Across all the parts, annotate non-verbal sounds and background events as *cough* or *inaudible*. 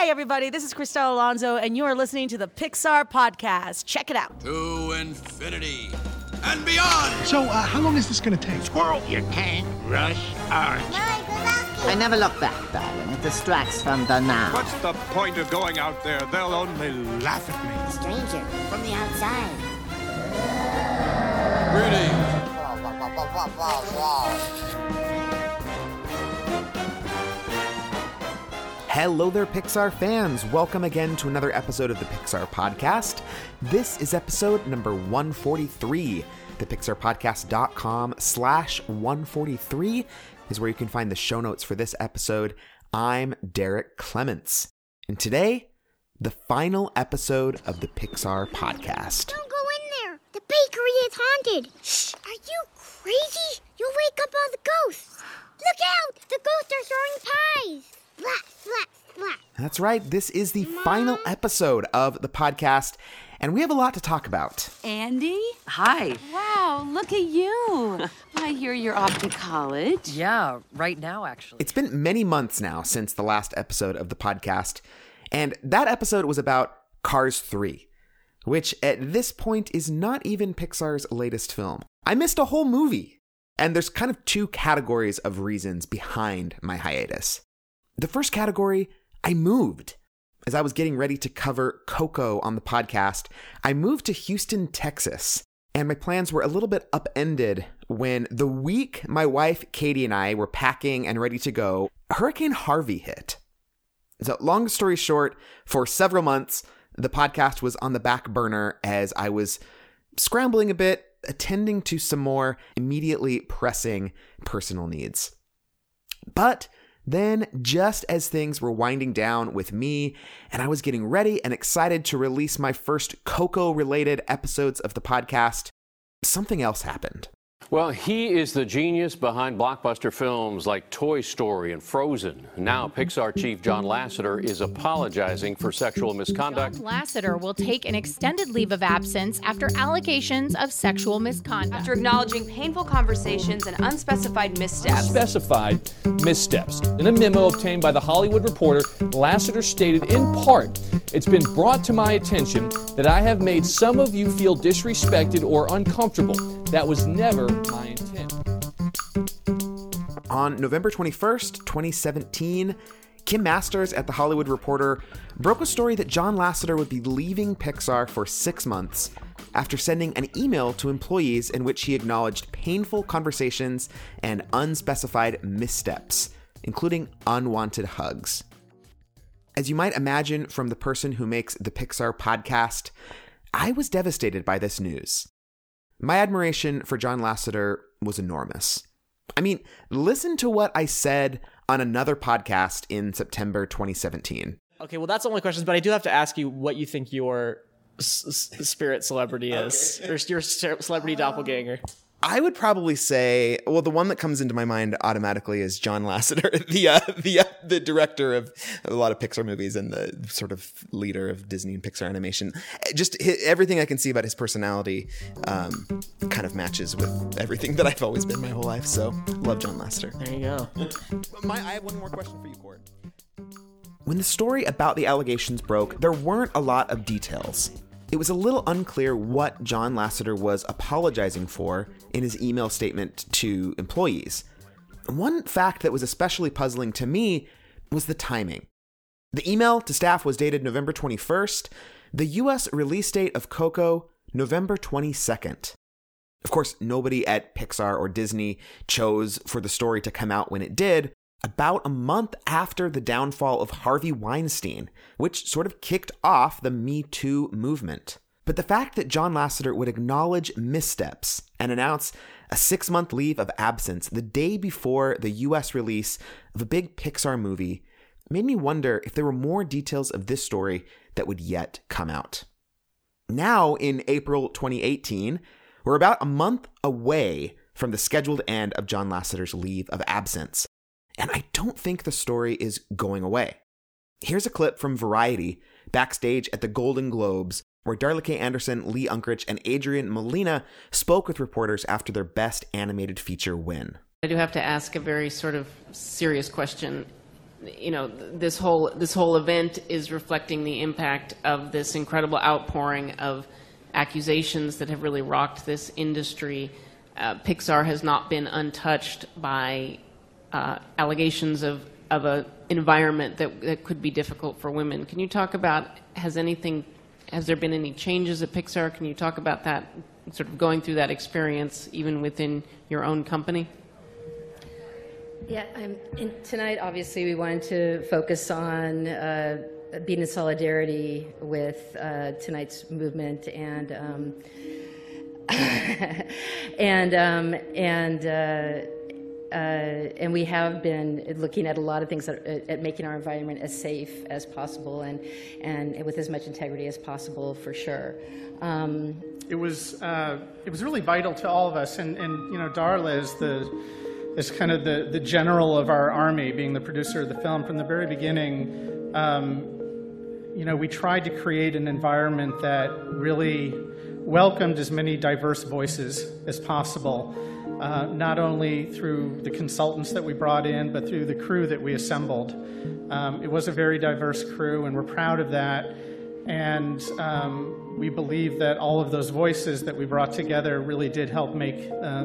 Hey, everybody, this is Christelle Alonso, and you are listening to the Pixar Podcast. Check it out. To infinity and beyond! So, uh, how long is this going to take? Squirrel! You can't rush art. I never look back, darling. It distracts from the now. What's the point of going out there? They'll only laugh at me. Stranger from the outside. Greetings! Hello there, Pixar fans. Welcome again to another episode of the Pixar Podcast. This is episode number 143. The pixarpodcast.com slash 143 is where you can find the show notes for this episode. I'm Derrick Clements. And today, the final episode of the Pixar Podcast. Don't go in there. The bakery is haunted. Shh. Are you crazy? You'll wake up all the ghosts. Look out! The ghosts are throwing pies. That's right, this is the final episode of the podcast, and we have a lot to talk about. Andy? Hi. Wow, look at you. I hear you're off to college. Yeah, right now, actually. It's been many months now since the last episode of the podcast, and that episode was about Cars 3, which at this point is not even Pixar's latest film. I missed a whole movie, and there's kind of two categories of reasons behind my hiatus. The first category, I moved. As I was getting ready to cover Coco on the podcast, I moved to Houston, Texas. And my plans were a little bit upended when the week my wife Katie and I were packing and ready to go, Hurricane Harvey hit. So, long story short, for several months, the podcast was on the back burner as I was scrambling a bit, attending to some more immediately pressing personal needs. But then, just as things were winding down with me, and I was getting ready and excited to release my first Coco related episodes of the podcast, something else happened. Well, he is the genius behind blockbuster films like Toy Story and Frozen. Now, mm-hmm. Pixar chief John Lasseter is apologizing for sexual misconduct. John Lasseter will take an extended leave of absence after allegations of sexual misconduct. After acknowledging painful conversations and unspecified missteps. Specified missteps. In a memo obtained by The Hollywood Reporter, Lasseter stated in part, It's been brought to my attention that I have made some of you feel disrespected or uncomfortable. That was never my intent. On November 21st, 2017, Kim Masters at The Hollywood Reporter broke a story that John Lasseter would be leaving Pixar for six months after sending an email to employees in which he acknowledged painful conversations and unspecified missteps, including unwanted hugs. As you might imagine from the person who makes the Pixar podcast, I was devastated by this news. My admiration for John Lasseter was enormous. I mean, listen to what I said on another podcast in September 2017. Okay, well, that's all my questions, but I do have to ask you what you think your s- s- spirit celebrity is, or your ce- celebrity doppelganger. I would probably say, well, the one that comes into my mind automatically is John Lasseter, *laughs* the uh, the uh, the director of a lot of Pixar movies and the sort of leader of Disney and Pixar animation. Just hi everything I can see about his personality um, kind of matches with everything that I've always been my whole life. So, love John Lasseter. There you go. *laughs* my, I have one more question for you, Court. When the story about the allegations broke, there weren't a lot of details. It was a little unclear what John Lasseter was apologizing for in his email statement to employees. One fact that was especially puzzling to me was the timing. The email to staff was dated November 21st, the US release date of Coco, November 22nd. Of course, nobody at Pixar or Disney chose for the story to come out when it did, about a month after the downfall of Harvey Weinstein, which sort of kicked off the Me Too movement. But the fact that John Lasseter would acknowledge missteps and announce a six month leave of absence the day before the US release of a big Pixar movie made me wonder if there were more details of this story that would yet come out. Now, in April 2018, we're about a month away from the scheduled end of John Lasseter's leave of absence. And I don't think the story is going away. Here's a clip from Variety backstage at the Golden Globes, where Darla K. Anderson, Lee Unkrich, and Adrian Molina spoke with reporters after their Best Animated Feature win. I do have to ask a very sort of serious question. you know this whole this whole event is reflecting the impact of this incredible outpouring of accusations that have really rocked this industry. Uh, Pixar has not been untouched by uh, allegations of of an environment that that could be difficult for women. Can you talk about has anything has there been any changes at Pixar? Can you talk about that sort of going through that experience even within your own company? Yeah, in, tonight, obviously, we wanted to focus on uh, being in solidarity with uh, tonight's movement and um, *laughs* and um, and. Uh, uh, and we have been looking at a lot of things that, at making our environment as safe as possible and, and with as much integrity as possible for sure. Um, it was uh, it was really vital to all of us, and, and you know Darla is the is kind of the, the general of our army, being the producer of the film from the very beginning. Um, you know, we tried to create an environment that really welcomed as many diverse voices as possible uh, not only through the consultants that we brought in, but through the crew that we assembled. Um, it was a very diverse crew, and we're proud of that. And um, we believe that all of those voices that we brought together really did help make uh,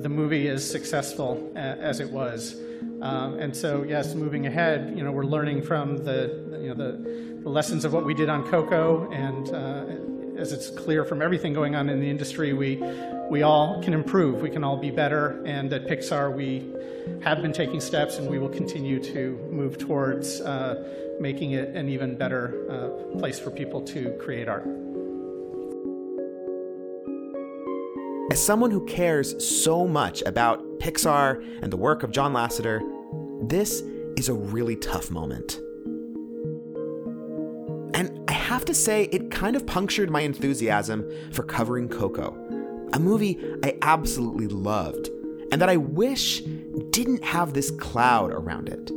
the movie as successful as it was. Um, and so, yes, moving ahead, you know, we're learning from the, you know, the, the lessons of what we did on Coco, and uh, as it's clear from everything going on in the industry, we we all can improve. We can all be better. And at Pixar, we have been taking steps and we will continue to move towards uh, making it an even better uh, place for people to create art. As someone who cares so much about Pixar and the work of John Lasseter, this is a really tough moment. Have to say, it kind of punctured my enthusiasm for covering Coco a movie I absolutely loved, and that I wish didn't have this cloud around it.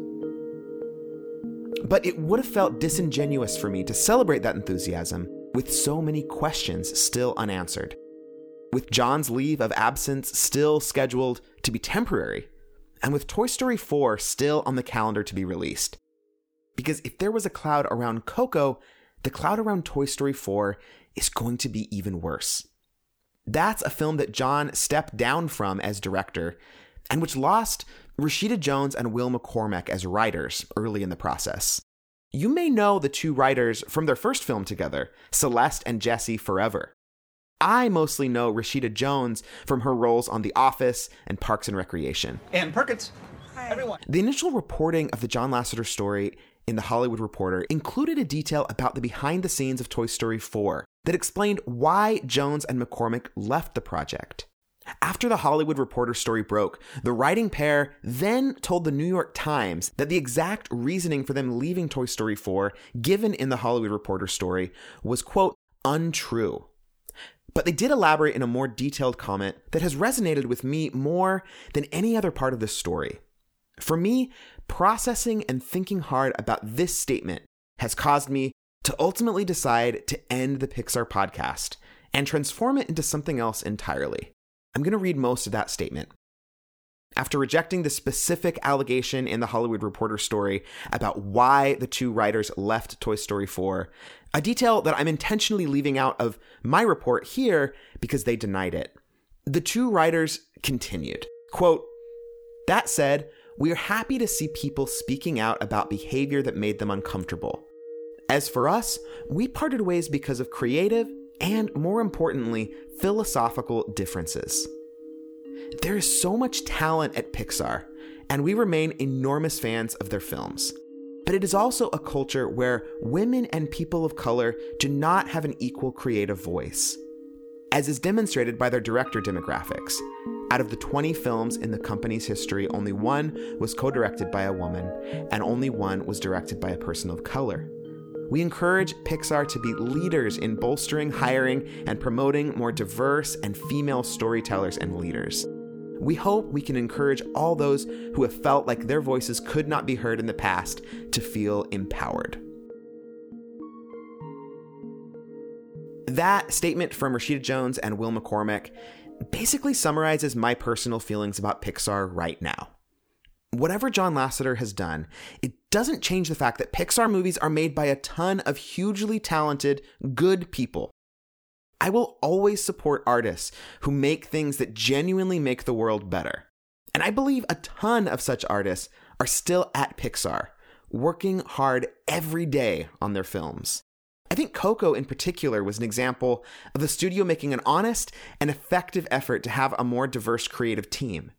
But it would have felt disingenuous for me to celebrate that enthusiasm with so many questions still unanswered. With John's leave of absence still scheduled to be temporary, and with Toy Story 4 still on the calendar to be released. Because if there was a cloud around Coco, the cloud around Toy Story 4 is going to be even worse. That's a film that John stepped down from as director, and which lost Rashida Jones and Will McCormack as writers early in the process. You may know the two writers from their first film together, Celeste and Jesse Forever. I mostly know Rashida Jones from her roles on The Office and Parks and Recreation. Ann Perkins. Hi. Everyone. The initial reporting of the John Lasseter story in The Hollywood Reporter included a detail about the behind the scenes of Toy Story 4 that explained why Jones and McCormack left the project. After the Hollywood Reporter story broke, the writing pair then told the New York Times that the exact reasoning for them leaving Toy Story 4, given in the Hollywood Reporter story, was, quote, untrue. But they did elaborate in a more detailed comment that has resonated with me more than any other part of this story. For me, processing and thinking hard about this statement has caused me to ultimately decide to end the Pixar podcast and transform it into something else entirely. I'm going to read most of that statement. After rejecting the specific allegation in the Hollywood Reporter story about why the two writers left Toy Story 4, a detail that I'm intentionally leaving out of my report here because they denied it, the two writers continued. Quote, that said, we are happy to see people speaking out about behavior that made them uncomfortable. As for us, we parted ways because of creative and, more importantly, philosophical differences. There is so much talent at Pixar, and we remain enormous fans of their films. But it is also a culture where women and people of color do not have an equal creative voice, as is demonstrated by their director demographics. Out of the 20 films in the company's history, only one was co directed by a woman, and only one was directed by a person of color. We encourage Pixar to be leaders in bolstering, hiring, and promoting more diverse and female storytellers and leaders. We hope we can encourage all those who have felt like their voices could not be heard in the past to feel empowered. That statement from Rashida Jones and Will McCormack basically summarizes my personal feelings about Pixar right now. whatever John Lasseter has done, it doesn't change the fact that Pixar movies are made by a ton of hugely talented, good people. I will always support artists who make things that genuinely make the world better. And I believe a ton of such artists are still at Pixar, working hard every day on their films. I think Coco in particular was an example of the studio making an honest and effective effort to have a more diverse creative team.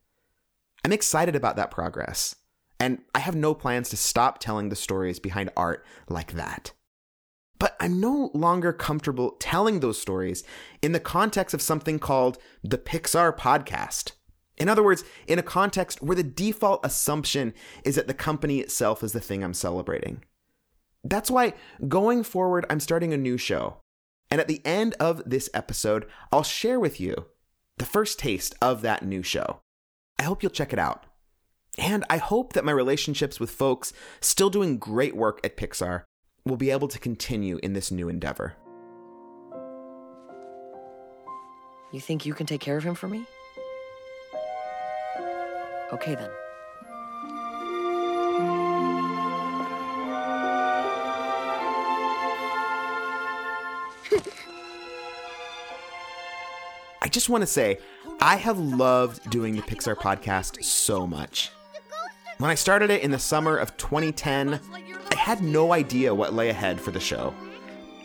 I'm excited about that progress, and I have no plans to stop telling the stories behind art like that. But I'm no longer comfortable telling those stories in the context of something called the Pixar podcast. In other words, in a context where the default assumption is that the company itself is the thing I'm celebrating. That's why going forward, I'm starting a new show. And at the end of this episode, I'll share with you the first taste of that new show. I hope you'll check it out. And I hope that my relationships with folks still doing great work at Pixar will be able to continue in this new endeavor. You think you can take care of him for me? Okay then. I just want to say, I have loved doing the Pixar podcast so much. When I started it in the summer of 2010, I had no idea what lay ahead for the show.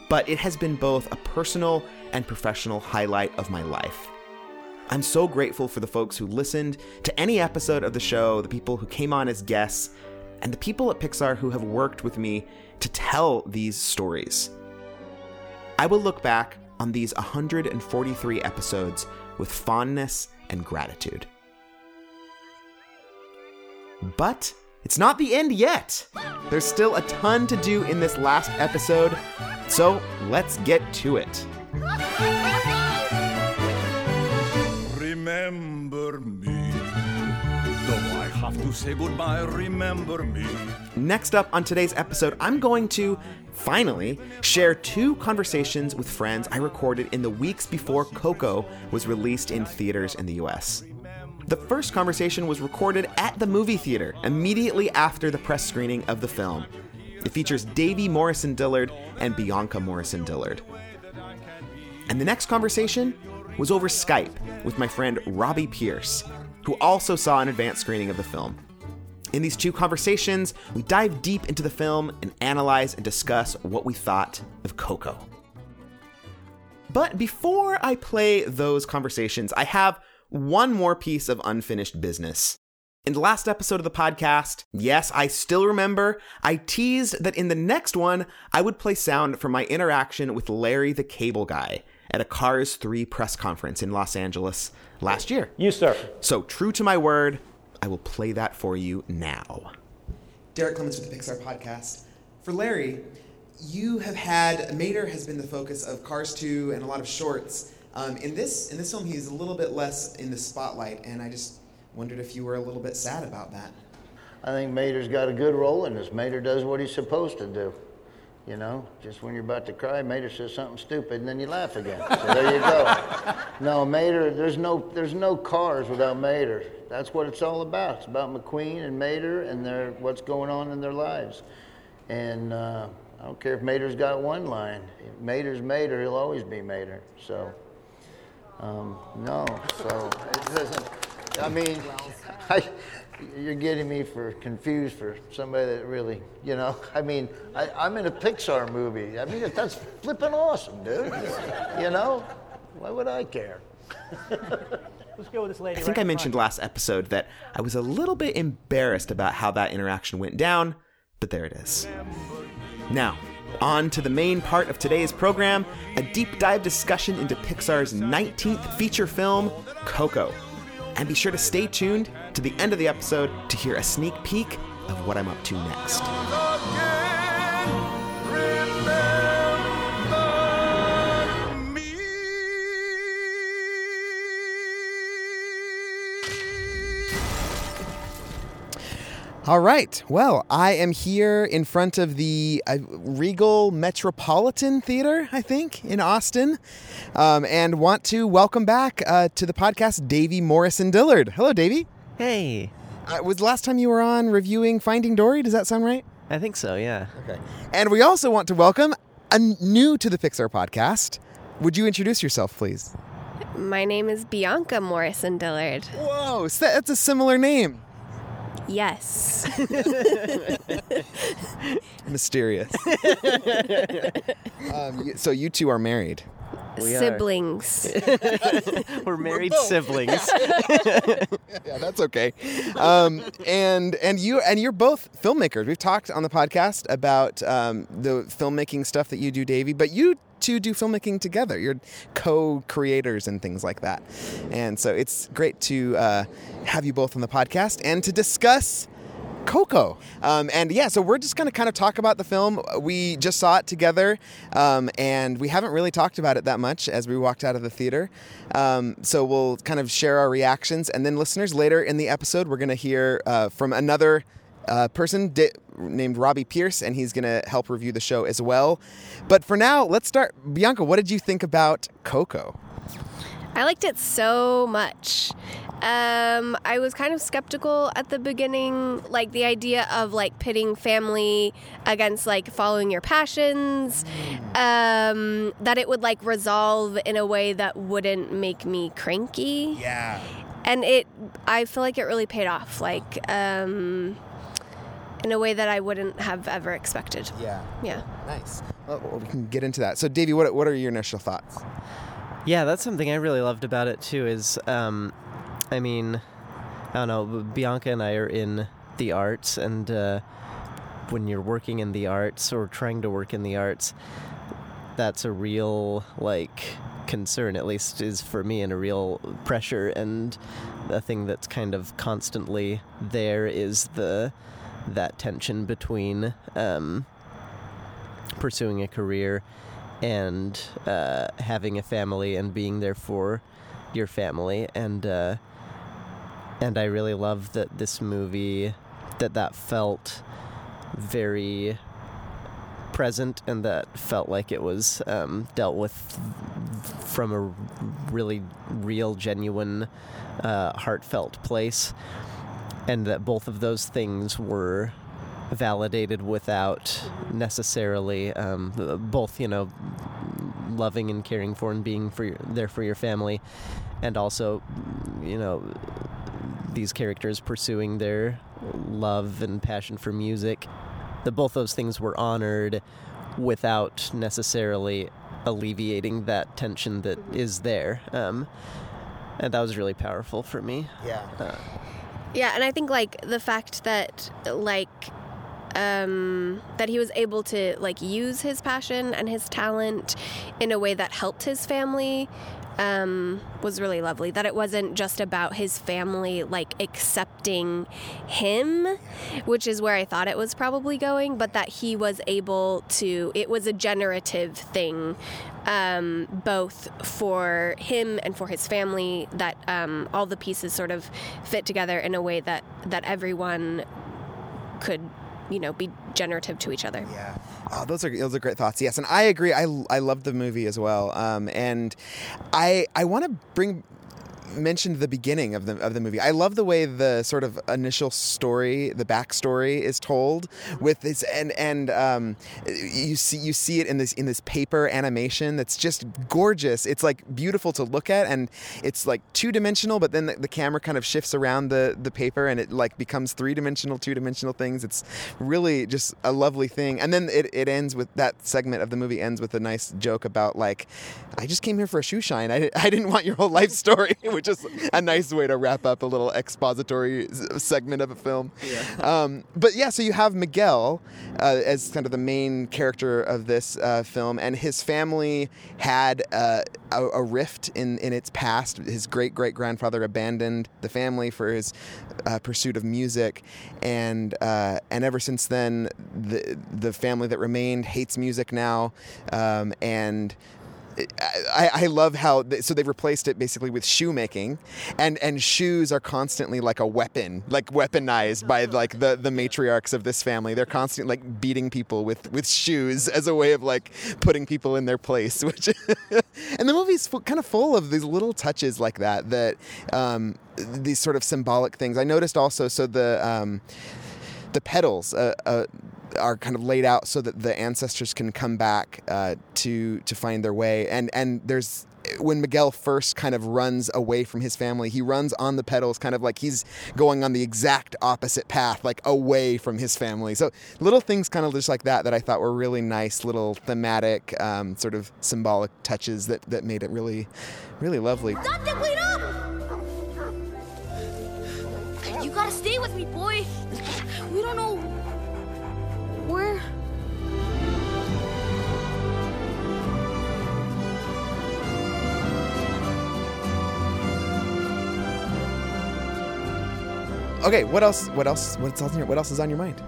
But it has been both a personal and professional highlight of my life. I'm so grateful for the folks who listened to any episode of the show, the people who came on as guests, and the people at Pixar who have worked with me to tell these stories. I will look back on these 143 episodes with fondness and gratitude. But it's not the end yet. There's still a ton to do in this last episode, so let's get to it. Remember me. Though I have to say goodbye, remember me. Next up on today's episode, I'm going to finally share two conversations with friends I recorded in the weeks before Coco was released in theaters in the US. The first conversation was recorded at the movie theater immediately after the press screening of the film. It features Davey Morrison Dillard and Bianca Morrison Dillard. And the next conversation was over Skype with my friend Robbie Pierce, who also saw an advanced screening of the film. In these two conversations, we dive deep into the film and analyze and discuss what we thought of Coco. But before I play those conversations, I have one more piece of unfinished business. In the last episode of the podcast, yes, I still remember, I teased that in the next one, I would play sound from my interaction with Larry the Cable Guy at a Cars 3 press conference in Los Angeles last year. You, sir. So, true to my word, I will play that for you now. Derrick Clements with the Pixar Podcast. For Larry, you have had Mater has been the focus of Cars 2 and a lot of shorts. Um, in this in this film, he's a little bit less in the spotlight, and I just wondered if you were a little bit sad about that. I think Mater's got a good role in this. Mater does what he's supposed to do. You know, just when you're about to cry, Mater says something stupid, and then you laugh again. So there you go. *laughs* no, Mater. There's no there's no cars without Mater. That's what it's all about. It's about McQueen and Mater and their what's going on in their lives. And uh, I don't care if Mater's got one line. If Mater's Mater. He'll always be Mater. So. Um, no, so it doesn't. I mean, *laughs* I, you're getting me for confused for somebody that really, you know. I mean, I, I'm in a Pixar movie. I mean, that's flipping awesome, dude. You know, why would I care? *laughs* Let's go with this lady. I think right I mentioned last episode that I was a little bit embarrassed about how that interaction went down, but there it is. Now, on to the main part of today's program a deep dive discussion into Pixar's 19th feature film, Coco. And be sure to stay tuned to the end of the episode to hear a sneak peek of what I'm up to next. All right. Well, I am here in front of the uh, Regal Metropolitan Theater, I think, in Austin, um, and want to welcome back uh, to the podcast Davey Morrison Dillard. Hello, Davey. Hey. Uh, was the last time you were on reviewing Finding Dory? Does that sound right? I think so, yeah. Okay. And we also want to welcome a new to the Pixar podcast. Would you introduce yourself, please? My name is Bianca Morrison Dillard. Whoa, that's a similar name. Yes. *laughs* Mysterious. *laughs* um, so you two are married. We. Siblings. *laughs* We're married both. siblings. *laughs* yeah, that's okay. Um, and and you and you're both filmmakers. We've talked on the podcast about um, the filmmaking stuff that you do, Davey. But you two do filmmaking together. You're co-creators and things like that. And so it's great to uh, have you both on the podcast and to discuss. Coco. Um, and yeah, so we're just going to kind of talk about the film. We just saw it together, um, and we haven't really talked about it that much as we walked out of the theater. Um, so we'll kind of share our reactions. And then, listeners, later in the episode, we're going to hear uh, from another uh, person di- named Robbie Pierce, and he's going to help review the show as well. But for now, let's start. Bianca, what did you think about Coco? I liked it so much. Um, I was kind of skeptical at the beginning, like the idea of like pitting family against like following your passions, um, that it would like resolve in a way that wouldn't make me cranky. Yeah. And it, I feel like it really paid off, like um, in a way that I wouldn't have ever expected. Yeah. Yeah. Nice. Well, we can get into that. So, Davey, what, what are your initial thoughts? Yeah, that's something I really loved about it too. Is um, I mean, I don't know. Bianca and I are in the arts, and uh, when you're working in the arts or trying to work in the arts, that's a real like concern. At least is for me, and a real pressure, and a thing that's kind of constantly there is the that tension between um, pursuing a career and uh, having a family and being there for your family. And uh, and I really love that this movie that that felt very present and that felt like it was um, dealt with from a really real genuine uh, heartfelt place. And that both of those things were validated without necessarily um, both you know loving and caring for and being for your, there for your family and also you know these characters pursuing their love and passion for music. That both those things were honored without necessarily alleviating that tension that is there um, and that was really powerful for me. Yeah. Uh, Yeah, and I think like the fact that like um, that he was able to like use his passion and his talent in a way that helped his family um, was really lovely. That it wasn't just about his family like accepting him, which is where I thought it was probably going, but that he was able to. It was a generative thing. Um, both for him and for his family, that um, all the pieces sort of fit together in a way that that everyone could, you know, be generative to each other. Yeah. Oh, those are those are great thoughts. Yes, and I agree. I I loved the movie as well. Um, and I I want to bring mentioned the beginning of the of the movie. I love the way the sort of initial story, the backstory, is told with this, and and um, you see you see it in this in this paper animation that's just gorgeous. It's like beautiful to look at, and it's like two dimensional, but then the, the camera kind of shifts around the the paper, and it like becomes three dimensional, two dimensional things. It's really just a lovely thing. And then it, it ends with that segment of the movie ends with a nice joke about like, I just came here for a shoe shine. I, I didn't want your whole life story, *laughs* *laughs* which is a nice way to wrap up a little expository segment of a film. Um, but yeah, so you have Miguel uh, as kind of the main character of this uh, film, and his family had uh, a, a rift in, in its past. His great great grandfather abandoned the family for his uh, pursuit of music, and uh, and ever since then, the the family that remained hates music now, um, and I, I love how they, so they've replaced it basically with shoemaking, and and shoes are constantly like a weapon, like weaponized by like the the matriarchs of this family. They're constantly like beating people with with shoes as a way of like putting people in their place. *laughs* Which and the movie's kind of full of these little touches like that that um, these sort of symbolic things. I noticed also so the. Um, the petals uh, uh, are kind of laid out so that the ancestors can come back uh, to to find their way. And and there's when Miguel first kind of runs away from his family, he runs on the petals, kind of like he's going on the exact opposite path, like away from his family. So little things, kind of just like that, that I thought were really nice, little thematic, um, sort of symbolic touches that that made it really, really lovely. You gotta stay with me, boy. We don't know where. Okay, what else? What else? What's on your, what else is on your mind?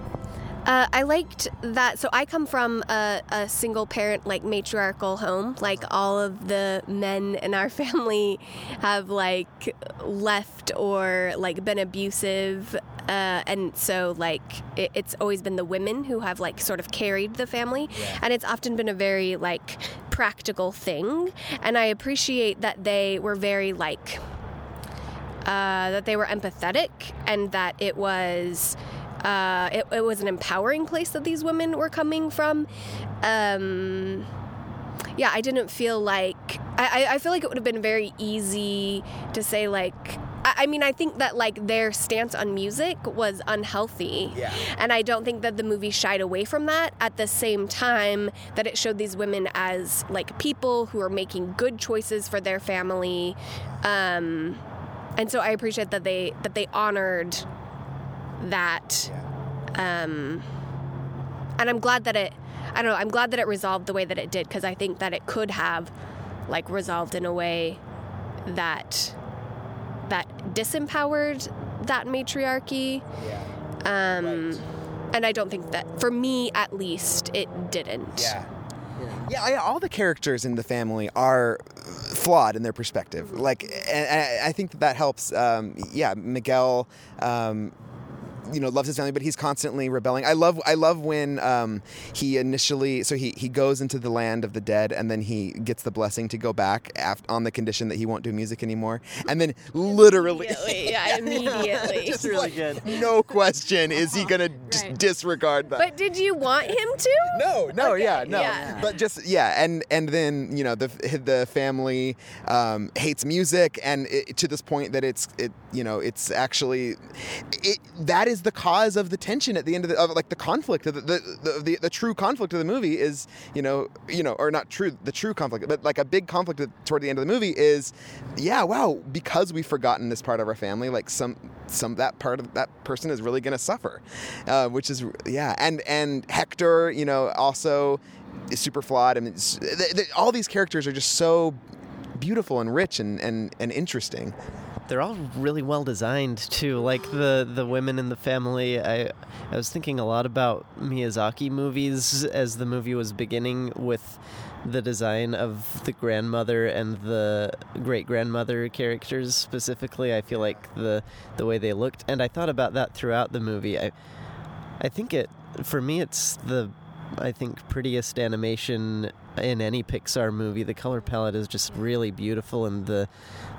Uh, I liked that. So I come from a, a single parent, like matriarchal home. Like all of the men in our *laughs* family have like left or like been abusive. Uh, and so like it, it's always been the women who have like sort of carried the family. And it's often been a very like practical thing. And i appreciate that they were very like uh, that they were empathetic and that it was uh, it, it was an empowering place that these women were coming from. Um, yeah, I didn't feel like I- I feel like it would have been very easy to say like I I mean, I think that like their stance on music was unhealthy. Yeah. And I don't think that the movie shied away from that at the same time that it showed these women as like people who are making good choices for their family. Um, and so I appreciate that they that they honored that. Um, and I'm glad that it I don't know, I'm glad that it resolved the way that it did because I think that it could have like resolved in a way that that disempowered that matriarchy. Um, and I don't think that, for me at least, it didn't. Yeah. Yeah, I, all the characters in the family are flawed in their perspective. Like, and, and I think that that helps. Um, yeah, Miguel. Um, you know, loves his family, but he's constantly rebelling. I love, I love when um, he initially, so he he goes into the land of the dead, and then he gets the blessing to go back af- on the condition that he won't do music anymore, and then literally, yeah, *laughs* immediately. Just really good. No question, is he gonna just disregard that? But did you want him to? No, no, Okay, yeah, no. yeah. But just yeah, and and then you know the the family um, hates music, and it, to this point that it's it you know it's actually it that is the cause of the tension at the end of the of like the conflict the the, the the true conflict of the movie is you know you know or not true the true conflict but like a big conflict toward the end of the movie is yeah wow because we've forgotten this part of our family like some some that part of that person is really to suffer uh, which is yeah and and hector you know also is super flawed. I mean, all these characters are just so beautiful and rich and and, and interesting They're all really well designed too. Like the the women in the family. I I was thinking a lot about Miyazaki movies as the movie was beginning with the design of the grandmother and the great grandmother characters specifically. I feel like the the way they looked, and I thought about that throughout the movie. I I think it for me it's the I think prettiest animation in any Pixar movie. The color palette is just really beautiful and the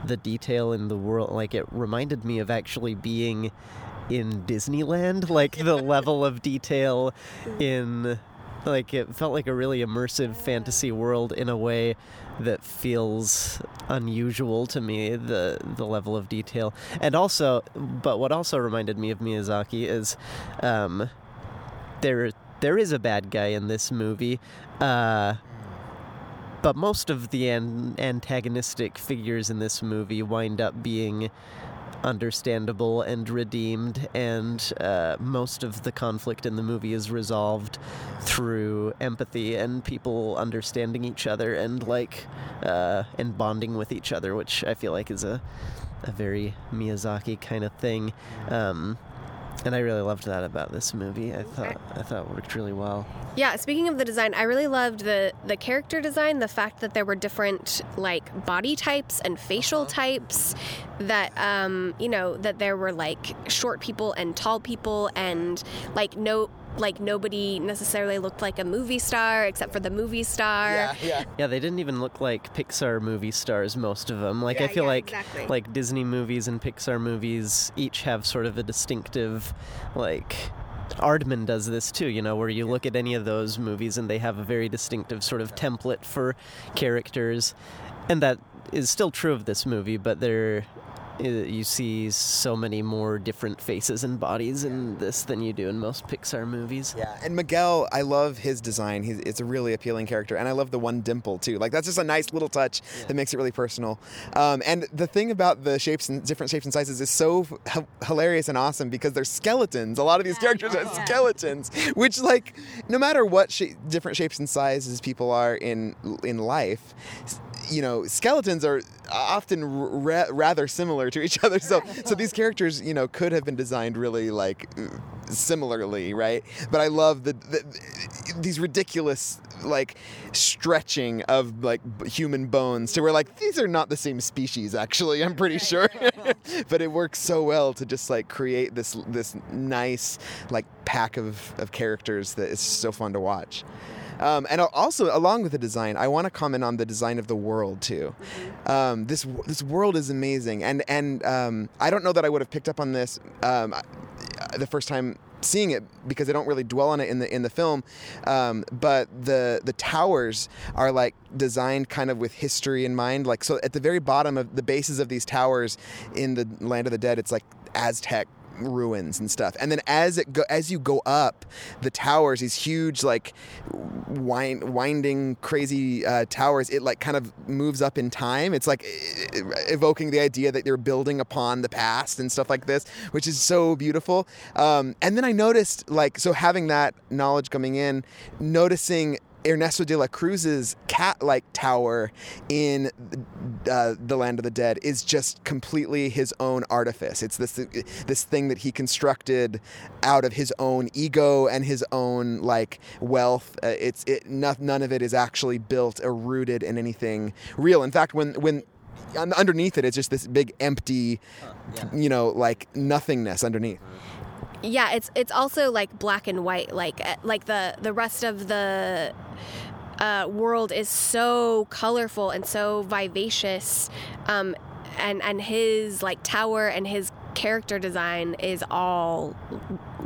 the detail in the world like it reminded me of actually being in Disneyland *laughs* like the level of detail in like it felt like a really immersive fantasy world in a way that feels unusual to me the the level of detail and also but what also reminded me of Miyazaki is um there there is a bad guy in this movie uh but most of the an- antagonistic figures in this movie wind up being understandable and redeemed, and uh, most of the conflict in the movie is resolved through empathy and people understanding each other and like uh, and bonding with each other, which I feel like is a a very Miyazaki kind of thing. Um, and I really loved that about this movie. I thought I thought it worked really well. Yeah, speaking of the design, I really loved the the character design, the fact that there were different like body types and facial types that um, you know, that there were like short people and tall people and like no like nobody necessarily looked like a movie star except for the movie star. yeah. Yeah, Yeah, they didn't even look like Pixar movie stars. Most of them. Like I Yeah, feel yeah, like exactly. like Disney movies and Pixar movies each have sort of a distinctive, like. Aardman does this too, you know, where you look at any of those movies and they have a very distinctive sort of template for characters, and that is still true of this movie. But there, uh, you see so many more different faces and bodies in this than you do in most Pixar movies. Yeah, and Miguel, I love his design. He's, it's a really appealing character, and I love the one dimple too. Like that's just a nice little touch that makes it really personal. Um, and the thing about the shapes and different shapes and sizes is so h- hilarious and awesome because they're skeletons. A lot of these characters are skeletons, which like no matter what sha- different shapes and sizes people are in in life. You know, skeletons are often ra- rather similar to each other. So, so these characters, you know, could have been designed really like uh, similarly, right? But I love the, the these ridiculous like stretching of like b- human bones to where like these are not the same species actually. I'm pretty sure, *laughs* *laughs* but it works so well to just like create this this nice like pack of of characters that is so fun to watch. Um, and also, along with the design, I want to comment on the design of the world too. Um, this this world is amazing, and and um, I don't know that I would have picked up on this um, the first time seeing it because they don't really dwell on it in the in the film. Um, but the the towers are like designed kind of with history in mind. Like so, at the very bottom of the bases of these towers in the Land of the Dead, it's like Aztec ruins and stuff. And then as it go as you go up the towers, these huge like wind, winding crazy uh, towers, it like kind of moves up in time. It's like evoking the idea that you're building upon the past and stuff like this, which is so beautiful. Um, and then I noticed like so having that knowledge coming in, noticing Ernesto de la Cruz's cat-like tower in uh, the Land of the Dead is just completely his own artifice. It's this this thing that he constructed out of his own ego and his own like wealth. Uh, it's it no, none of it is actually built or rooted in anything real. In fact, when when underneath it, it's just this big empty, you know, like nothingness underneath. Yeah, it's it's also like black and white. Like uh, like the the rest of the uh, world is so colorful and so vivacious, um, and and his like tower and his character design is all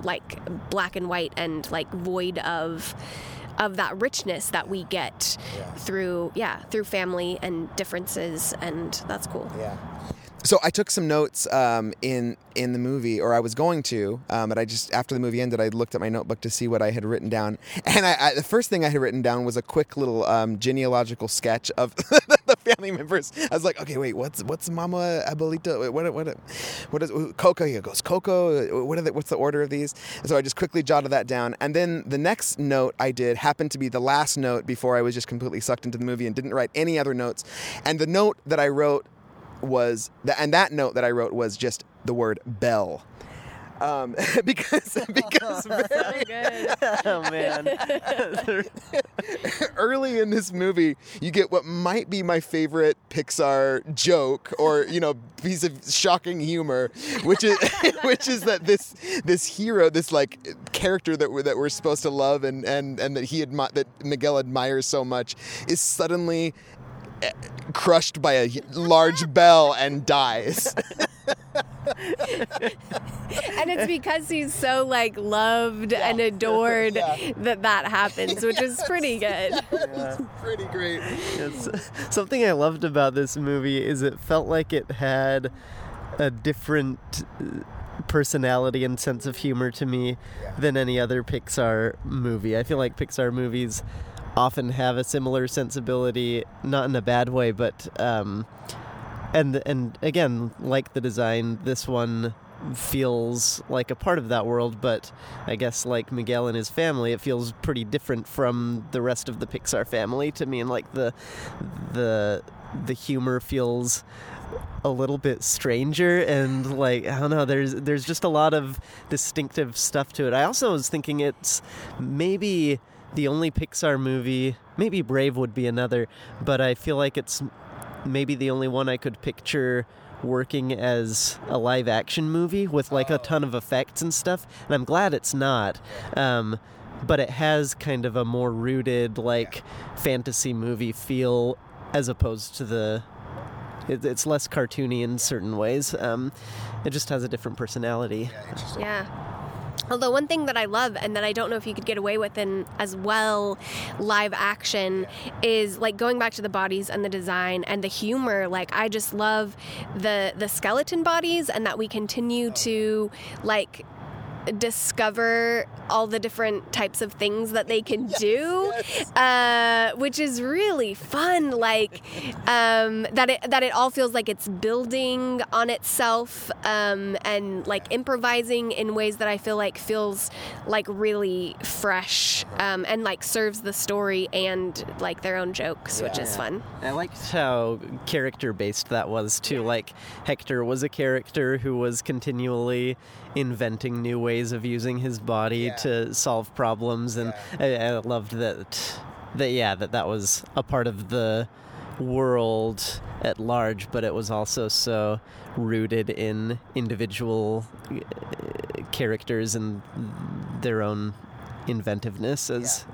like black and white and like void of of that richness that we get through yeah through family and differences and that's cool yeah so I took some notes um, in in the movie, or I was going to, um, but I just after the movie ended, I looked at my notebook to see what I had written down, and I, I, the first thing I had written down was a quick little um, genealogical sketch of *laughs* the family members. I was like, okay, wait, what's what's Mama Abuelita? What what what is Coco? Here goes Coco. What are the, what's the order of these? And so I just quickly jotted that down, and then the next note I did happened to be the last note before I was just completely sucked into the movie and didn't write any other notes, and the note that I wrote was that, and that note that I wrote was just the word bell. Um, *laughs* because *laughs* because very, *laughs* oh man early in this movie you get what might be my favorite Pixar joke or you know piece of shocking humor which is which is that this this hero this like character that we're, that we're supposed to love and and and that he admi- that Miguel admires so much is suddenly crushed by a large bell and dies. *laughs* And it's because he's so like loved and adored that that happens which is pretty good. *laughs* It's pretty great. Yes. Something I loved about this movie is it felt like it had a different uh, personality and sense of humor to me than any other Pixar movie. I feel like Pixar movies often have a similar sensibility, not in a bad way, but um, and and again, like the design, this one feels like a part of that world, but I guess like Miguel and his family, it feels pretty different from the rest of the Pixar family to me, and like the the the humor feels a little bit stranger and like I don't know there's there's just a lot of distinctive stuff to it. I also was thinking it's maybe the only Pixar movie, maybe Brave would be another, but I feel like it's maybe the only one I could picture working as a live action movie with like a ton of effects and stuff. And I'm glad it's not. Um, but it has kind of a more rooted like fantasy movie feel as opposed to the it, it's less cartoony in certain ways um, it just has a different personality Yeah. Although one thing that I love and that I don't know if you could get away with in as well live action is like going back to the bodies and the design and the humor. Like I just love the the skeleton bodies and that we continue to like discover all the different types of things that they can do, uh, which is really fun. Like um, that it that it all feels like it's building on itself um, and like improvising in ways that I feel like feels like really fresh um, and like serves the story and like their own jokes, which is fun. I liked how character based that was too. Like Hector was a character who was continually inventing new ways of using his body to solve problems, and I, I loved that. That yeah, that that was a part of the world at large, but it was also so rooted in individual uh, characters and their own inventiveness as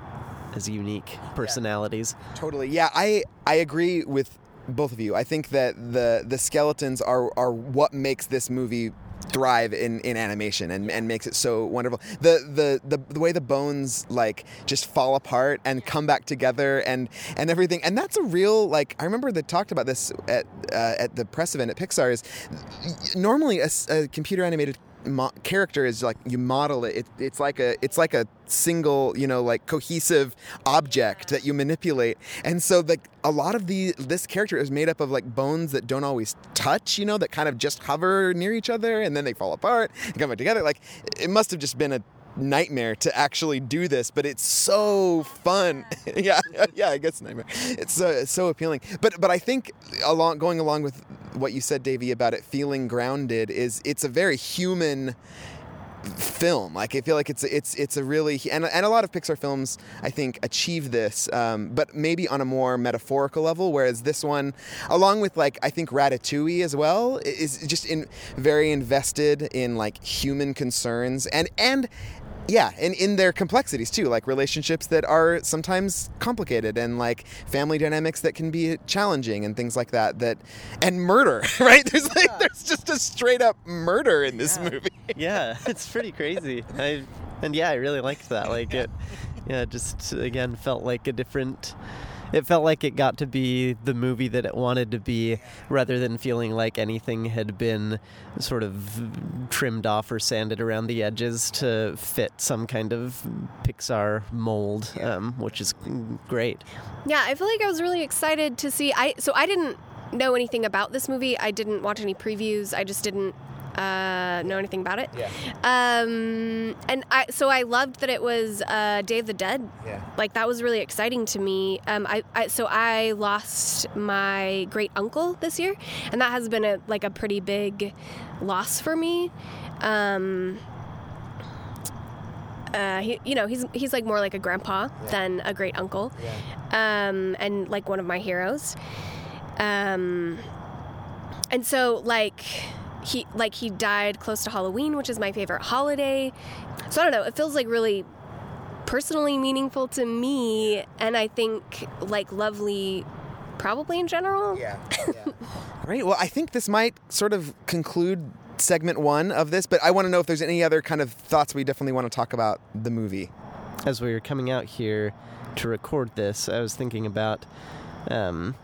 as unique personalities. Totally. Yeah, I I agree with both of you. I think that the the skeletons are are what makes this movie thrive in, in animation and, and makes it so wonderful. The, the the the way the bones like just fall apart and come back together and and everything. And that's a real like I remember they talked about this at uh, at the press event at Pixar is normally a computer animated mo- character is like you model it. it. It's like a it's like a single you know like cohesive object that you manipulate. And so like a lot of the this character is made up of like bones that don't always touch. You know that kind of just hover near each other and then they fall apart and come back together. Like it must have just been a nightmare to actually do this but it's so fun. *laughs* Yeah yeah i guess nightmare. It's so it's so appealing. But but i think along going along with what you said davey about it feeling grounded is it's a very human film. Like i feel like it's it's it's a really and, and a lot of pixar films i think achieve this um, but maybe on a more metaphorical level whereas this one along with like i think ratatouille as well is just in very invested in like human concerns. And and yeah, and in their complexities too, like relationships that are sometimes complicated and like family dynamics that can be challenging and things like that. That and murder, *laughs* right? There's like there's just a straight up murder in this movie. *laughs* yeah, it's pretty crazy. I and yeah, I really liked that. Like it, *laughs* yeah, just again felt like a different. It felt like it got to be the movie that it wanted to be, rather than feeling like anything had been sort of trimmed off or sanded around the edges to fit some kind of Pixar mold, um, which is great. Yeah, I feel like I was really excited to see. I so I didn't know anything about this movie. I didn't watch any previews. I just didn't uh, know anything about it. Yeah. Um, and I so I loved that it was uh, Day of the Dead. Yeah. Like that was really exciting to me. Um, I, I so I lost my great uncle this year, and that has been a like a pretty big loss for me. Um, uh, he, you know, he's he's like more like a grandpa than a great uncle, yeah. um, and like one of my heroes. Um, and so like he like he died close to Halloween, which is my favorite holiday. So I don't know. It feels like really personally meaningful to me, and I think like lovely, probably in general. Yeah. *laughs* Great. Well, I think this might sort of conclude segment one of this, but I want to know if there's any other kind of thoughts we definitely want to talk about the movie. As we were coming out here to record this, I was thinking about. Um,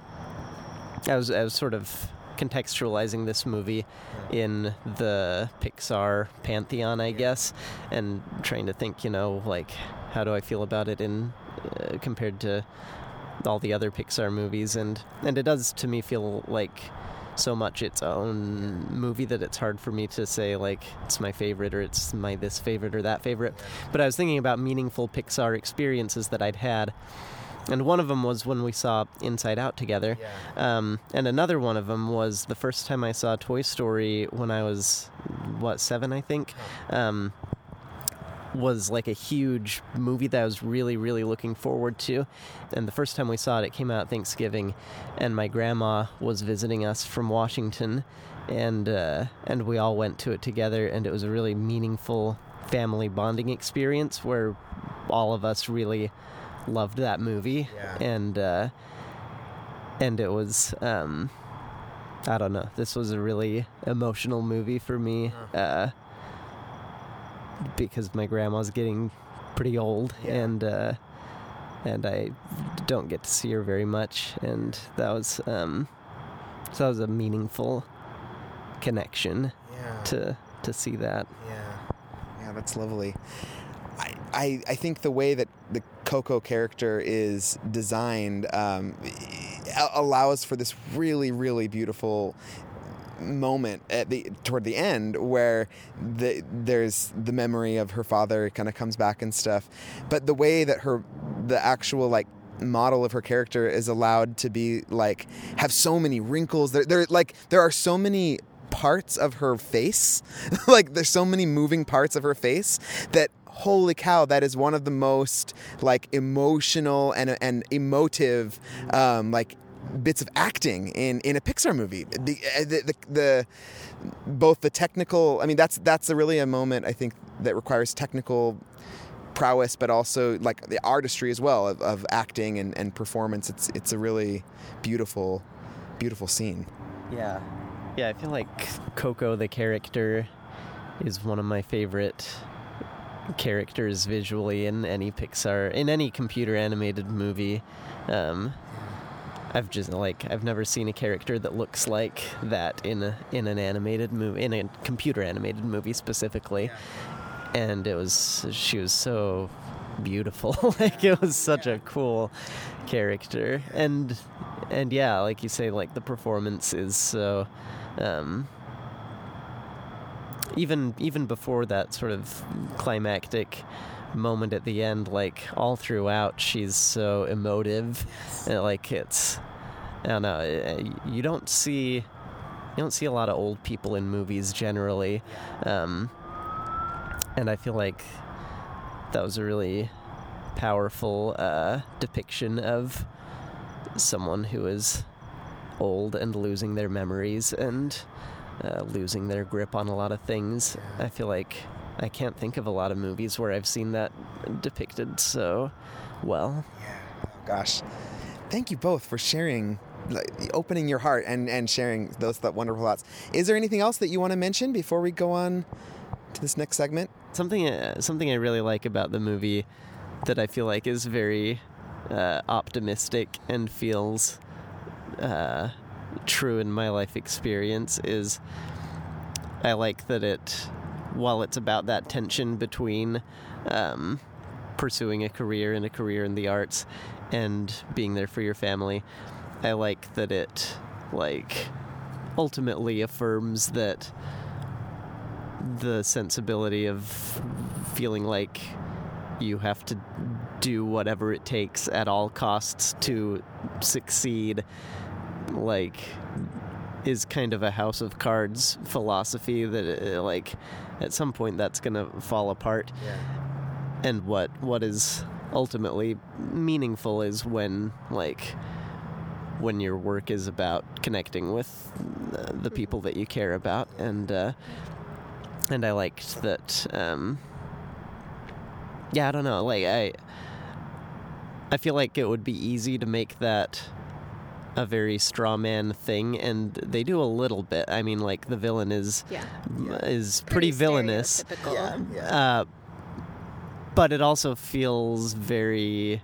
I was I was sort of contextualizing this movie in the Pixar pantheon, I guess, and trying to think, you know, like how do I feel about it in uh, compared to all the other Pixar movies, and and it does to me feel like so much its own movie that it's hard for me to say like it's my favorite or it's my this favorite or that favorite. But I was thinking about meaningful Pixar experiences that I'd had and one of them was when we saw Inside Out together. Um, and another one of them was the first time I saw Toy Story when I was, what, seven, I think. Um, was like a huge movie that I was really, really looking forward to. And the first time we saw it, it came out Thanksgiving, and my grandma was visiting us from Washington, and uh, and we all went to it together, and it was a really meaningful family bonding experience where all of us really loved that movie, and uh, and it was. Um, I don't know. This was a really emotional movie for me. Uh, because my grandma's getting pretty old and uh, and I don't get to see her very much and that was um, so that was a meaningful connection Yeah. to to see that. Yeah, yeah, that's lovely. I, I, think the way that the Coco character is designed um, allows for this really, really beautiful moment at the toward the end where the, there's the memory of her father kind of comes back and stuff. But the way that her the actual like model of her character is allowed to be like have so many wrinkles there there like there are so many parts of her face *laughs* like there's so many moving parts of her face that holy cow that is one of the most like emotional and and emotive um like bits of acting in in a Pixar movie. The uh, the, the, the both the technical I mean that's that's really a moment I think that requires technical prowess but also like the artistry as well of, of acting and, and performance. It's it's a really beautiful beautiful scene. Yeah. Yeah, I feel like Coco the character is one of my favorite characters visually in any Pixar in any computer animated movie. Um, I've just like I've never seen a character that looks like that in a in an animated movie in a computer animated movie specifically. And it was she was so beautiful. *laughs* like it was such a cool character. And and yeah, like you say like the performance is so um even even before that sort of climactic moment at the end like all throughout she's so emotive. And, like it's i don't know uh, you don't see you don't see a lot of old people in movies generally. Um, and i feel like that was a really powerful uh, depiction of someone who is old and losing their memories. And uh, losing their grip on a lot of things. I feel like I can't think of a lot of movies where I've seen that depicted so well. gosh thank you both for sharing like, opening your heart and and sharing those that wonderful thoughts is there anything else that you want to mention before we go on to this next segment Something uh, something I really like about the movie that I feel like is very uh, optimistic and feels uh, true in my life experience is I like that it while it's about that tension between um, pursuing a career and a career in the arts and being there for your family I like that it like ultimately affirms that the sensibility of feeling like you have to do whatever it takes at all costs to succeed like is kind of a house of cards philosophy that uh, like at some point that's going to fall apart. And what what is ultimately meaningful is when like when your work is about connecting with uh, the people that you care about. And uh, and I liked that um, yeah I don't know like I I feel like it would be easy to make that a very straw man thing and they do a little bit I mean like the villain is Yeah. is pretty, villainous stereotypical. uh, but it also feels very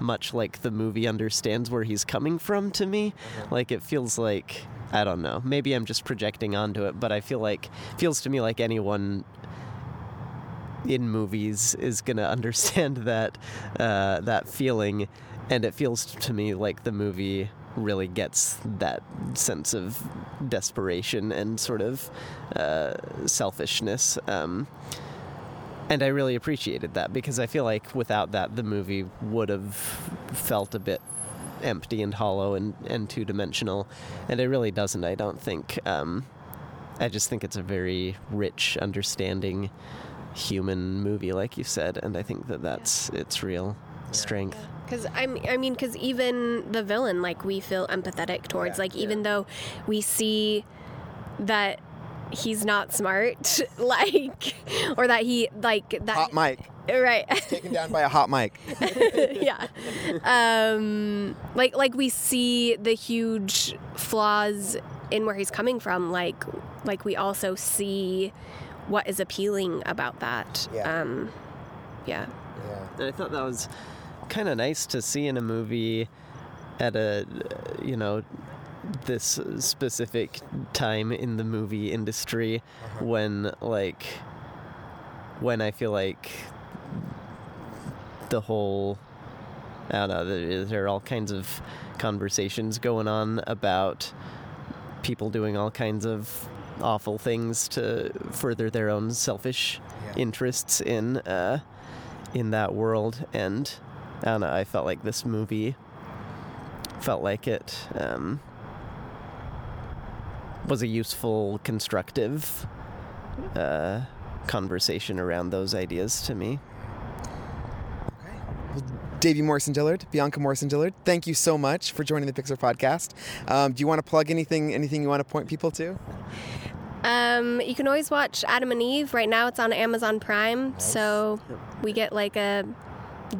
much like the movie understands where he's coming from to me. Like it feels like I don't know. Maybe I'm just projecting onto it, but I feel like feels to me like anyone in movies is gonna *laughs* understand that uh, that feeling, and it feels to me like the movie really gets that sense of desperation and sort of uh, selfishness. Um, and I really appreciated that because I feel like without that, the movie would have felt a bit empty and hollow and, and two dimensional, and it really doesn't. I don't think. Um, I just think it's a very rich, understanding human movie, like you said, and I think that that's its real strength. Because I'm, I mean, because even the villain, like we feel empathetic towards, like even though we see that he's not smart, *laughs* like, or that he like that Hot mic. right? Taken down by a hot mic. *laughs* yeah. Um, like like we see the huge flaws in where he's coming from. Like like we also see what is appealing about that. Yeah. Um, yeah. And I thought that was kind of nice to see in a movie at a, you know, this specific time in the movie industry when, like, when I feel like the whole, I don't know, there, there are all kinds of conversations going on about people doing all kinds of awful things to further their own selfish interests in uh, in that world. And I don't know I felt like this movie felt like it um, was a useful constructive uh, conversation around those ideas to me Okay. Well, Davey Morrison Dillard, Bianca Morrison Dillard, thank you so much for joining the Pixar podcast. Um, do you want to plug anything? Anything you want to point people to? Um, you can always watch Adam and Eve. Right now, it's on Amazon Prime, so we get like a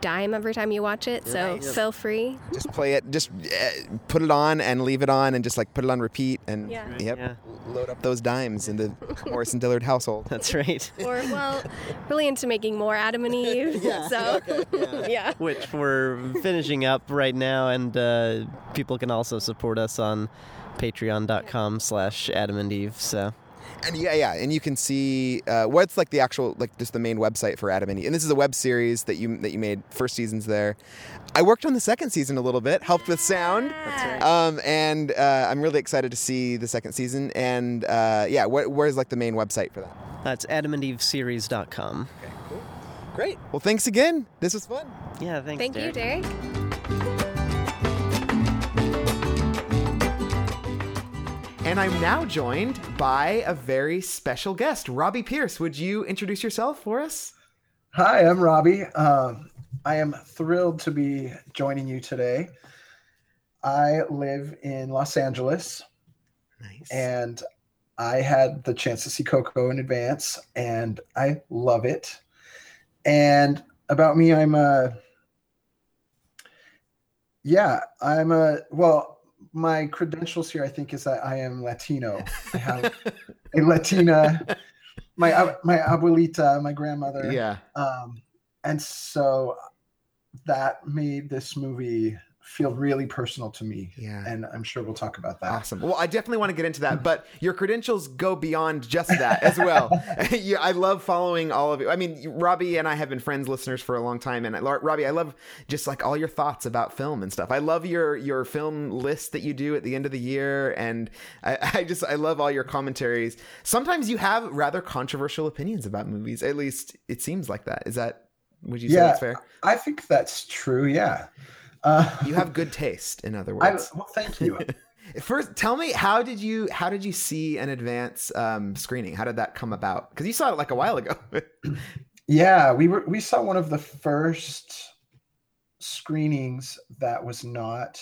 dime every time you watch it. So Nice. feel free. Just play it. Just uh, put it on and leave it on, and just like put it on repeat, and Yeah. yep, load up those dimes in the *laughs* Morrison Dillard household. That's right. *laughs* Or well, really into making more Adam and Eve. *laughs* so yeah. which we're finishing up right now and uh, people can also support us on patreon.com slash adam and eve so And yeah, yeah, and you can see uh, what's like the actual like just the main website for Adam and Eve. And this is a web series that you that you made. First season's there. I worked on the second season a little bit, helped with sound. That's right. Um, and uh, I'm really excited to see the second season. And uh, yeah, wh- where's like the main website for that? that's adamandeveseries.com Okay, cool. Great. Well, thanks again. This was fun. yeah thanks Thank you, Derrick. And I'm now joined by a very special guest, Robbie Pierce. Would you introduce yourself for us? Hi, I'm Robbie. Um, I am thrilled to be joining you today. I live in Los Angeles. Nice. And I had the chance to see Coco in advance, and I love it. And about me, I'm a, yeah, I'm a, well, my credentials here, I think, is that I am Latino. I have *laughs* a Latina, my my abuelita, my grandmother. Yeah. Um, and so that made this movie feel really personal to me. Yeah. And I'm sure we'll talk about that. Awesome. Well, I definitely want to get into that, *laughs* but your credentials go beyond just that as well. *laughs* *laughs* you, I love following all of you. I mean, Robbie and I have been friends, listeners for a long time, and I, Robbie, I love just like all your thoughts about film and stuff. I love your your film list that you do at the end of the year, and I, I just I love all your commentaries. Sometimes you have rather controversial opinions about movies. At least it seems like that. Is that? Would you say that's fair? I think that's true. Yeah. Uh, You have good taste, in other I, words. well, thank you. *laughs* First, tell me how did you how did you see an advance um, screening? How did that come about? Because you saw it like a while ago. *laughs* Yeah, we were we saw one of the first screenings that was not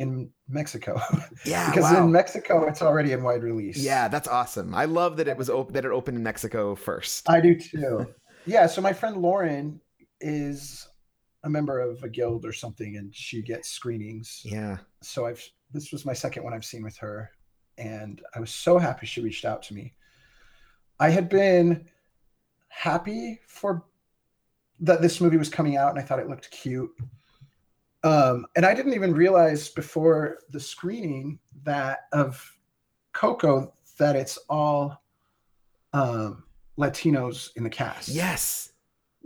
in Mexico. *laughs* Yeah, because wow. in Mexico it's already in wide release. yeah, that's awesome. I love that it was op- that it opened in Mexico first. I do too. yeah, so my friend Lauren is a member of a guild or something, and she gets screenings. Yeah. So I've this was my second one I've seen with her, and I was so happy she reached out to me. I had been happy for that this movie was coming out, and I thought it looked cute. Um, and I didn't even realize before the screening that of Coco that it's all um, Latinos in the cast. Yes.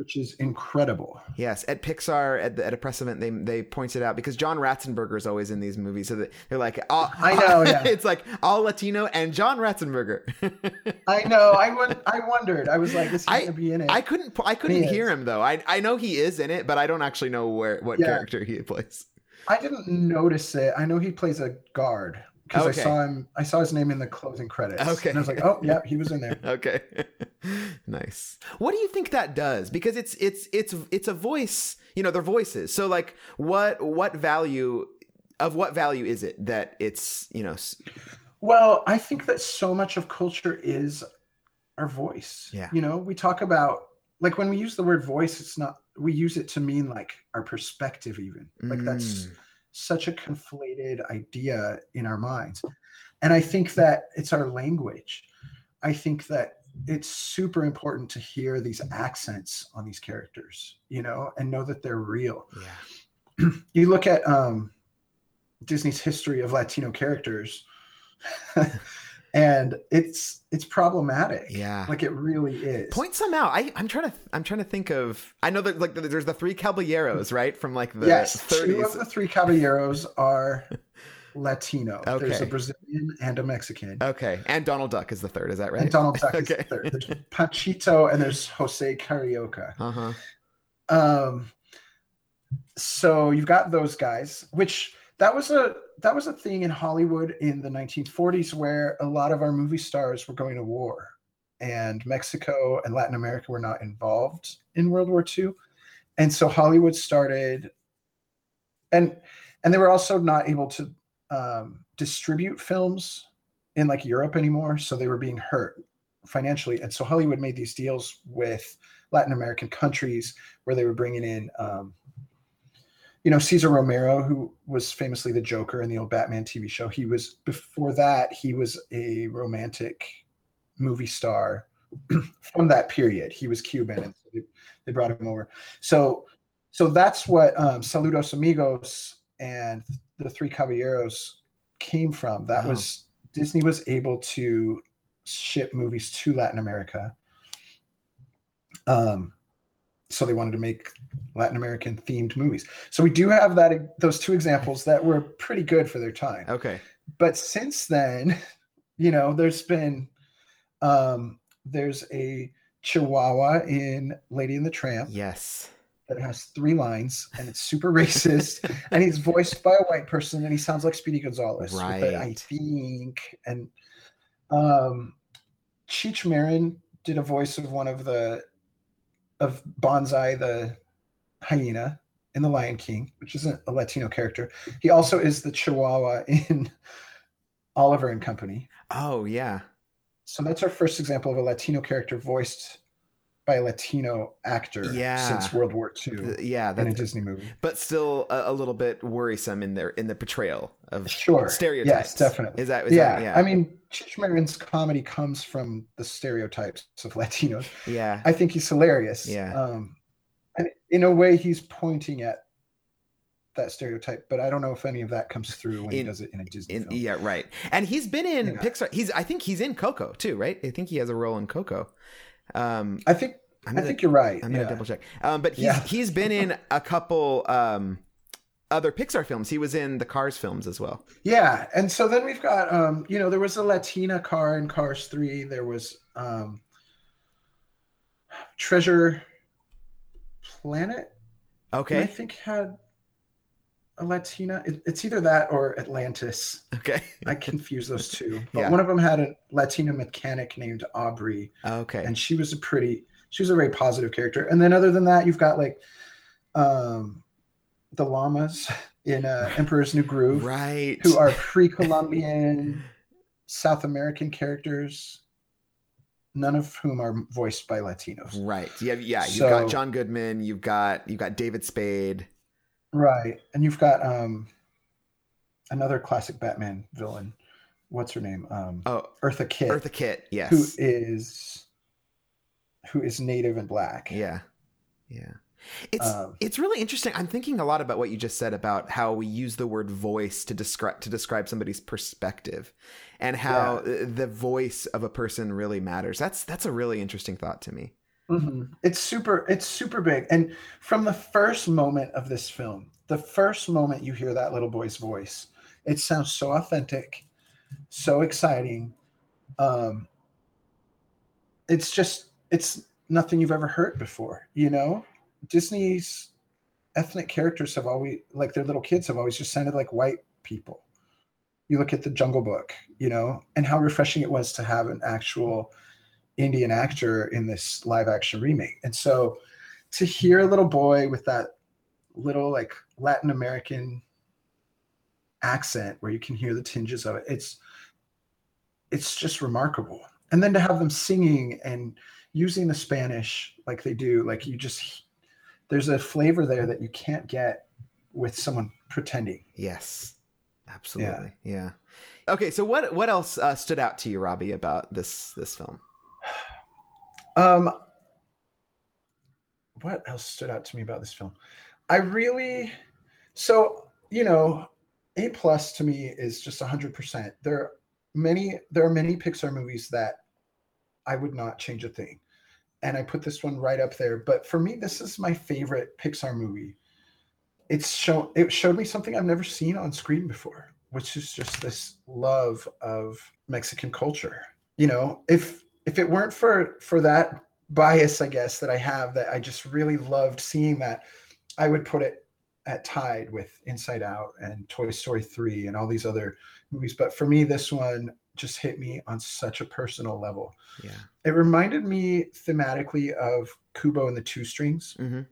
Which is incredible. Yes, at Pixar at, the, at a press event, they they pointed out because John Ratzenberger is always in these movies, so that they're like, I know, yeah. *laughs* it's like all Latino and John Ratzenberger. *laughs* I know. I I wondered. I was like, this is he gonna be in it? I couldn't I couldn't He hear is. him though. I I know he is in it, but I don't actually know where what Yeah. character he plays. I didn't notice it. I know he plays a guard because Okay. I saw him. I saw his name in the closing credits. Okay. and I was like, oh yeah, he was in there. *laughs* Okay. *laughs* nice. What do you think that does? Because it's it's it's it's a voice, you know, they're voices. So like what what value of what value is it that it's, you know, Well, I think that so much of culture is our voice. Yeah. You know, we talk about like when we use the word voice, it's not we use it to mean like our perspective even. Like that's Mm. Such a conflated idea in our minds. And I think that it's our language. I think that it's super important to hear these accents on these characters, you know, and know that they're real. Yeah. *clears throat* you look at um Disney's history of Latino characters *laughs* and it's it's problematic. Yeah. Like it really is. Point some out. I, I'm trying to. I'm trying to think of. I know that like there's the three caballeros, right, from like the yes, two of the three caballeros are *laughs* Latino. There's Okay. a Brazilian and a Mexican. Okay, and Donald Duck is the third. Is that right? And Donald Duck *laughs* is the third. There's *laughs* Panchito and there's Jose Carioca. Uh huh. Um, so you've got those guys, which that was a that was a thing in Hollywood in the 1940s where a lot of our movie stars were going to war, and Mexico and Latin America were not involved in World War II, and so Hollywood started, and and they were also not able to um, distribute films in like Europe anymore, so they were being hurt financially, and so Hollywood made these deals with Latin American countries where they were bringing in, um, you know, Cesar Romero, who was famously the Joker in the old Batman TV show. He was before that he was a romantic movie star *clears throat* from that period. He was Cuban, and so they, they brought him over. So, so that's what um, Saludos Amigos and the Three Caballeros came from. That Oh. was Disney was able to ship movies to Latin America. Um, so they wanted to make Latin American themed movies. So we do have that those two examples that were pretty good for their time. Okay. But since then, you know, there's been um there's a Chihuahua in Lady and the Tramp Yes. that has three lines and it's super racist *laughs* and he's voiced by a white person and he sounds like Speedy Gonzalez. the I think and um Cheech Marin did a voice of one of the of Banzai the hyena in The Lion King, which isn't a Latino character. He also is the Chihuahua in *laughs* Oliver and Company. Oh yeah. So that's our first example of a Latino character voiced by a Latino actor Yeah. since World War II. Yeah, in a Disney movie. But still a, a little bit worrisome in their in the portrayal of Sure. stereotypes. Yes, definitely. Is that is yeah. that yeah? I mean, Cheech comedy comes from the stereotypes of *laughs* Latinos. yeah. I think he's hilarious. Yeah. Um, and in a way, he's pointing at that stereotype, but I don't know if any of that comes through when he In- does it in a Disney In, film. yeah, right. And he's been in Yeah. Pixar. He's I think he's in Coco too, right? I think he has a role in Coco. Um, I think I'm I gonna- think you're right. I'm gonna yeah. double check. Um, but he's Yeah. he's been in a couple um, other Pixar films. He was in the Cars films as well. Yeah, and so then we've got um, you know, there was a Latina car in Cars 3. There was um Treasure Planet. Okay, I think had Latina. It, it's either that or Atlantis. Okay. I confuse those *laughs* two. But Yeah. one of them had a Latina mechanic named Audrey, Okay. and she was a pretty, she was a very positive character. And then other than that, you've got like um the llamas in uh, *laughs* Emperor's New Groove, right. who are pre-Columbian South American characters, none of whom are voiced by Latinos. Right. Yeah. Yeah. You've So- got John Goodman. You've got you've got David Spade. Right. And you've got um another classic Batman villain. What's her name? Um Oh, Eartha Kitt. Eartha Kitt. Yes. Who is who is native and black. Yeah. Yeah. It's Um, it's really interesting. I'm thinking a lot about what you just said about how we use the word voice to describe to describe somebody's perspective and how uh, the voice of a person really matters. That's that's a really interesting thought to me. Mhm. It's super. It's super big, and from the first moment of this film, the first moment you hear that little boy's voice, it sounds so authentic, so exciting. Um, it's just it's nothing you've ever heard before. You know, Disney's ethnic characters have always like their little kids have always just sounded like white people. You look at the Jungle Book, you know, and how refreshing it was to have an actual Indian actor in this live action remake. And so to hear a little boy with that little like Latin American accent where you can hear the tinges of it, it's it's just remarkable. And then to have them singing and using the Spanish like they do, like you just there's a flavor there that you can't get with someone pretending. Yes, absolutely. Yeah. Okay, so what what else uh, stood out to you, Robbie, about this this film? Um, what else stood out to me about this film? I really, so you know, A plus to me is just hundred percent. There are many, there are many Pixar movies that I would not change a thing, and I put this one right up there. But for me, this is my favorite Pixar movie. It's shown, it showed me something I've never seen on screen before, which is just this love of Mexican culture. You know, if if it weren't for for that bias i guess that i have that i just really loved seeing that i would put it at tied with inside out and toy story 3 and all these other movies but for me this one just hit me on such a personal level Yeah. it reminded me thematically of kubo and the two strings Mm-hmm.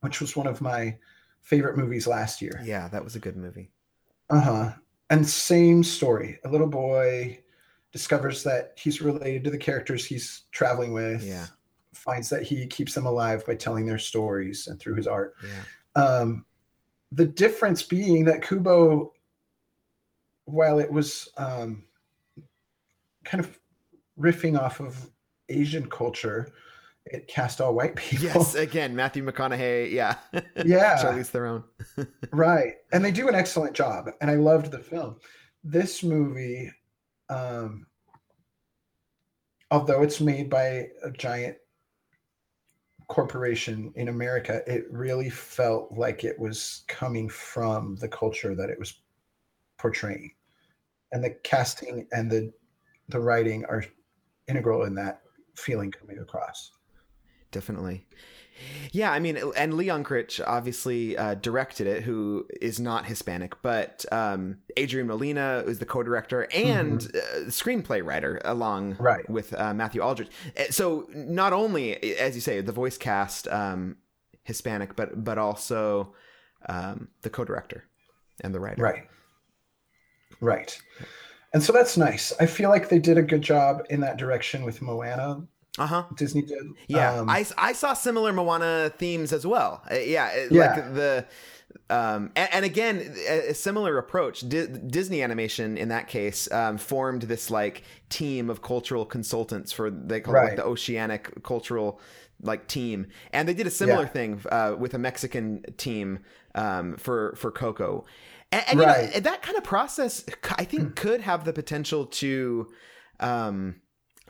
which was one of my favorite movies last year Yeah, that was a good movie. uh-huh and same story a little boy discovers that he's related to the characters he's traveling with Yeah. finds that he keeps them alive by telling their stories and through his art Yeah. um, the difference being that kubo while it was um, kind of riffing off of asian culture it cast all white people Yes, again, Matthew McConaughey. Yeah. *laughs* Yeah. Charlize Theron. *laughs* right and they do an excellent job and i loved the film this movie um although it's made by a giant corporation in america it really felt like it was coming from the culture that it was portraying and the casting and the the writing are integral in that feeling coming across Definitely. Yeah, I mean, and Lee Unkrich obviously uh, directed it, who is not Hispanic, but um, Adrian Molina is the co-director and uh, screenplay writer, along Right. with uh, Matthew Aldrich. Uh, So not only, as you say, the voice cast um, Hispanic, but but also um, the co-director and the writer. Right. Right. And so that's nice. I feel like they did a good job in that direction with Moana. Uh huh. Disney did. Yeah, Um, I, I saw similar Moana themes as well. Uh, yeah, Yeah. like the um and, and again a, similar approach. Di- Disney Animation in that case um, formed this like team of cultural consultants for they call it like the Oceanic Cultural like team, and they did a similar Yeah. thing uh, with a Mexican team um, for for Coco. And, and you know, that kind of process, I think, could have the potential to, um,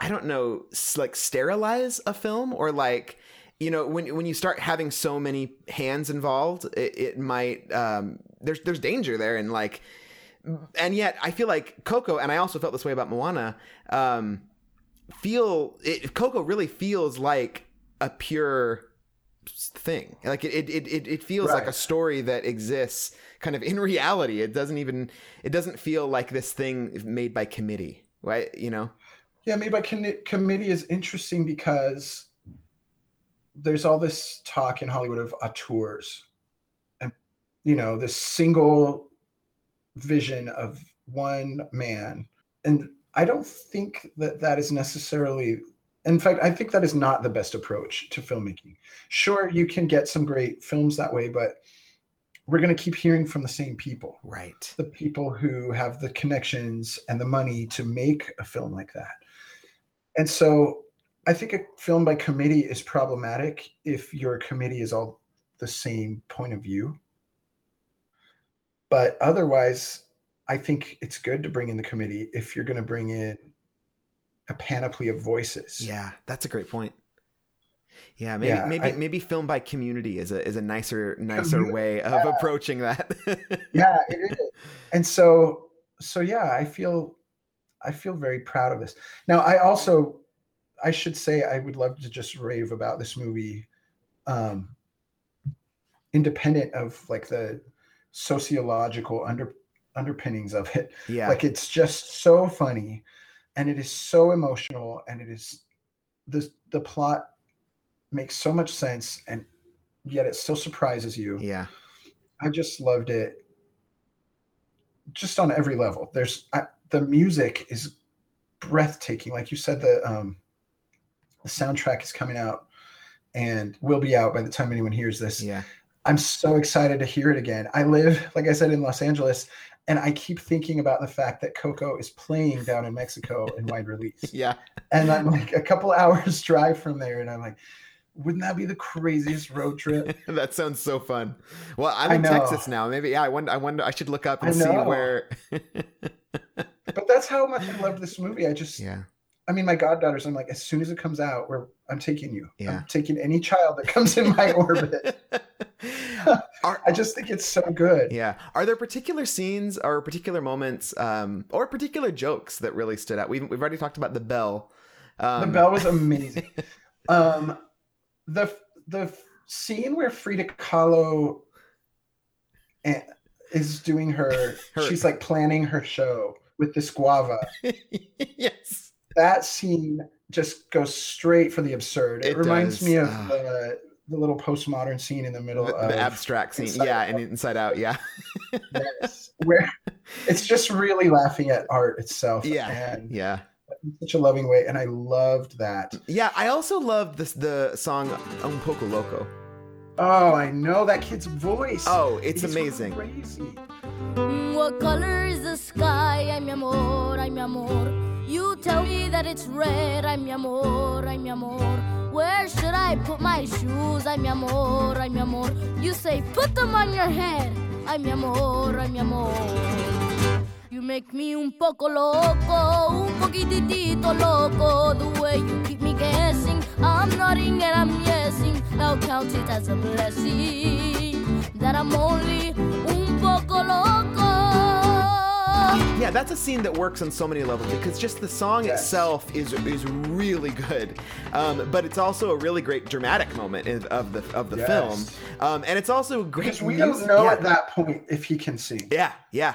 I don't know, like sterilize a film or like, you know, when when you start having so many hands involved, it, it might um, there's there's danger there and like, and yet I feel like Coco, and I also felt this way about Moana. Um, feel it, Coco really feels like a pure thing. Like it, it, it, it feels like a story that exists kind of in reality. It doesn't even, it doesn't feel like this thing made by committee, right? You know? Yeah, made by con- committee is interesting because there's all this talk in Hollywood of auteurs, and you know this single vision of one man, and I don't think that that is necessarily. In fact, I think that is not the best approach to filmmaking. Sure, you can get some great films that way, but we're going to keep hearing from the same people Right. the people who have the connections and the money to make a film like that. And so I think a film by committee is problematic if your committee is all the same point of view. But otherwise, I think it's good to bring in the committee if you're going to bring in a panoply of voices. Yeah, that's a great point. Yeah, maybe Yeah, maybe I- maybe filmed by community is a is a nicer nicer way of yeah. approaching that. *laughs* yeah it is and so so yeah i feel i feel very proud of this now i also i should say i would love to just rave about this movie um independent of like the sociological under underpinnings of it Yeah. like it's just so funny and it is so emotional and it is the the plot makes so much sense and yet it still surprises you yeah I just loved it just on every level. There's I, the music is breathtaking. Like you said, the um, the soundtrack is coming out and will be out by the time anyone hears this. Yeah. I'm so excited to hear it again. I live, like I said, in Los Angeles, and I keep thinking about the fact that Coco is playing down in Mexico in wide release. *laughs* Yeah. And I'm like a couple *laughs* hours drive from there, and I'm like, wouldn't that be the craziest road trip? *laughs* that sounds so fun. Well, I'm in. Texas now. Maybe yeah. I wonder. I wonder. I should look up and see where. But that's how much I love this movie. I just, yeah. I mean, my goddaughters. I'm like, as soon as it comes out, where I'm taking you. Yeah. I'm taking any child that comes in my *laughs* orbit. *laughs* I just think it's so good. Yeah. Are there particular scenes or particular moments um, or particular jokes that really stood out? We've, we've already talked about the bell. Um, the bell was amazing. *laughs* um, the the scene where Frida Kahlo eh, is doing her, Her- she's like planning her show with this guava. *laughs* yes. That scene just goes straight for the absurd. It, It reminds does. me of Ah. the, the little postmodern scene in the middle the, of the abstract scene. Inside yeah, Out. and Inside Out. Yeah. *laughs* Yes, where it's just really laughing at art itself. Yeah. And Yeah. in such a loving way. And I loved that. Yeah. I also loved this the song Un Poco Loco. Oh, I know that kid's voice. Oh, it's amazing. Crazy. What color is the sky? Ay, mi amor, ay, mi amor. You tell me that it's red. Ay, mi amor, ay, mi amor. Where should I put my shoes? Ay, mi amor, ay, mi amor. You say, put them on your head. Ay, mi amor, ay, mi amor. You make me un poco loco, un poquitito loco. The way you keep me guessing, I'm nodding and I'm yesing. I'll count it as a blessing that I'm only un poco loco. Yeah, that's a scene that works on so many levels because just the song itself is is really good, um, but it's also a really great dramatic moment in, of the of the Yes. film, um, and it's also great. Because we mus- don't know yeah. at that point if he can sing. Yeah, yeah.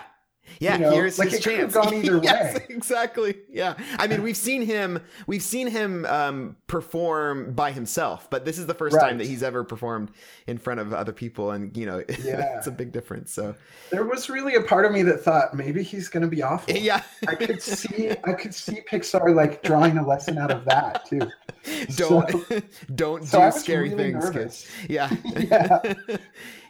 Yeah, You know, here's like his it could have chance. gone either *laughs* yes, way. exactly. Yeah, I mean, we've seen him, we've seen him um, perform by himself, but this is the first Right. time that he's ever performed in front of other people, and you know, *laughs* Yeah. it's a big difference. So, There was really a part of me that thought maybe he's going to be awful. *laughs* Yeah. I could see I could see Pixar like drawing a lesson out of that too. don't So- don't so do scary really things, nervous. kids. Yeah, Yeah.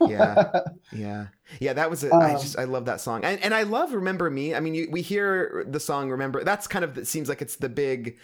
yeah, yeah, yeah. That was. A, I Um, just I love that song, and and I love "Remember Me." I mean, you, we hear the song "Remember." That's kind of it seems like it's the big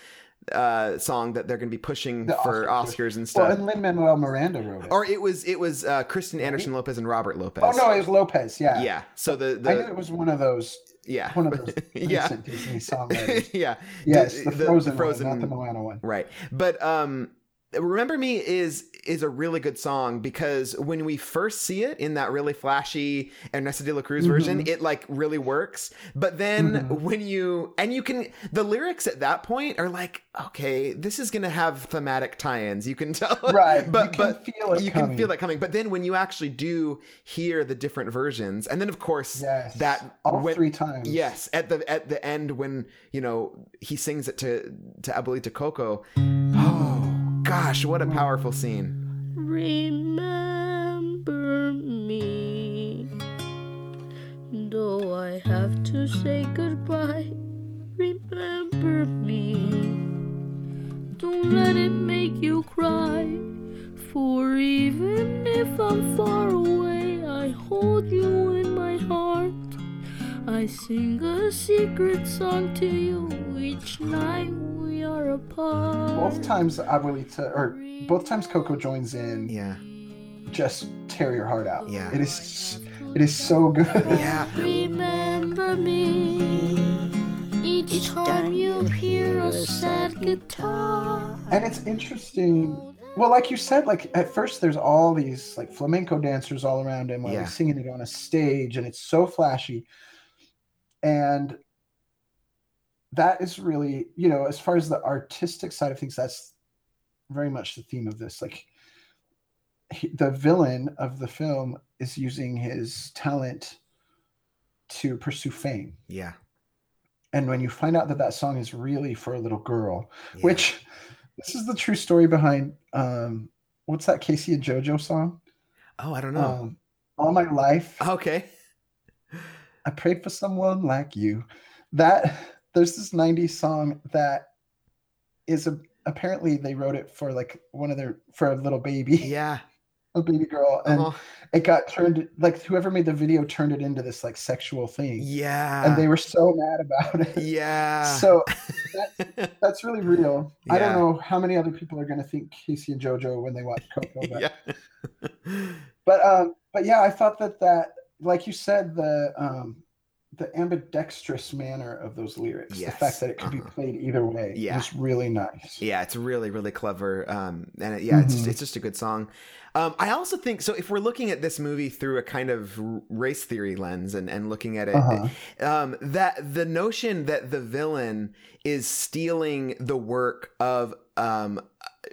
uh song that they're going to be pushing for Oscars. Oscars and Well, stuff. and Lin Manuel Miranda wrote it. or it was it was uh Kristen Anderson Lopez and Robert Lopez. oh no, it was Lopez. Yeah. yeah. So the I knew it was one of those. Yeah. One of those *laughs* Yeah. recent Disney songwriters. *laughs* yeah. Yes, The- the, the Frozen, Frozen- one, not the Moana one. Right. But um Remember Me is is a really good song because when we first see it in that really flashy Ernesto de la Cruz version, Mhm. it like really works. But then Mhm. when you and you can the lyrics at that point are like, okay, this is gonna have thematic tie-ins. You can tell. *laughs* Right, But you can but feel it you can feel that coming. But then when you actually do hear the different versions, and then of course Yes, that all when- three times. Yes, at the at the end when you know he sings it to to Abuelita Coco. Oh gosh, what a powerful scene! Remember me, though I have to say goodbye. Remember me, don't let it make you cry. For even if I'm far away, I hold you in my heart. I sing a secret song to you each night apart. Both times Abuelita, or both times Coco joins in. Yeah. Just tear your heart out. Yeah. It is. It is so good. Yeah. *laughs* Remember me each time you hear a sad guitar. And it's interesting well, like you said, like at first there's all these like flamenco dancers all around him while Yeah. he's singing it on a stage, and it's so flashy. And that is really, you know, as far as the artistic side of things, that's very much the theme of this. Like he, the villain of the film is using his talent to pursue fame. Yeah. And when you find out that that song is really for a little girl, which this is the true story behind um, what's that K-Ci and JoJo song? Oh, I don't know. Um, All my life, okay. I prayed for someone like you. That there's this '90s song that is a apparently they wrote it for like one of their for a little baby. *laughs* Yeah. A baby girl, and Uh-huh. it got turned like whoever made the video turned it into this like sexual thing. Yeah. and they were so mad about it. Yeah. So *laughs* that's, that's really real. I don't know how many other people are going to think K-Ci and JoJo when they watch Coco, but yeah. but um, but yeah, I thought that that like you said the um the ambidextrous manner of those lyrics, Yes, the fact that it could be played either way, Yeah. was really nice. Yeah, it's really really clever. Um, and it, yeah, it's Mhm. it's just a good song. Um, I also think so. If we're looking at this movie through a kind of race theory lens and and looking at it, Uh-huh. um, that the notion that the villain is stealing the work of um,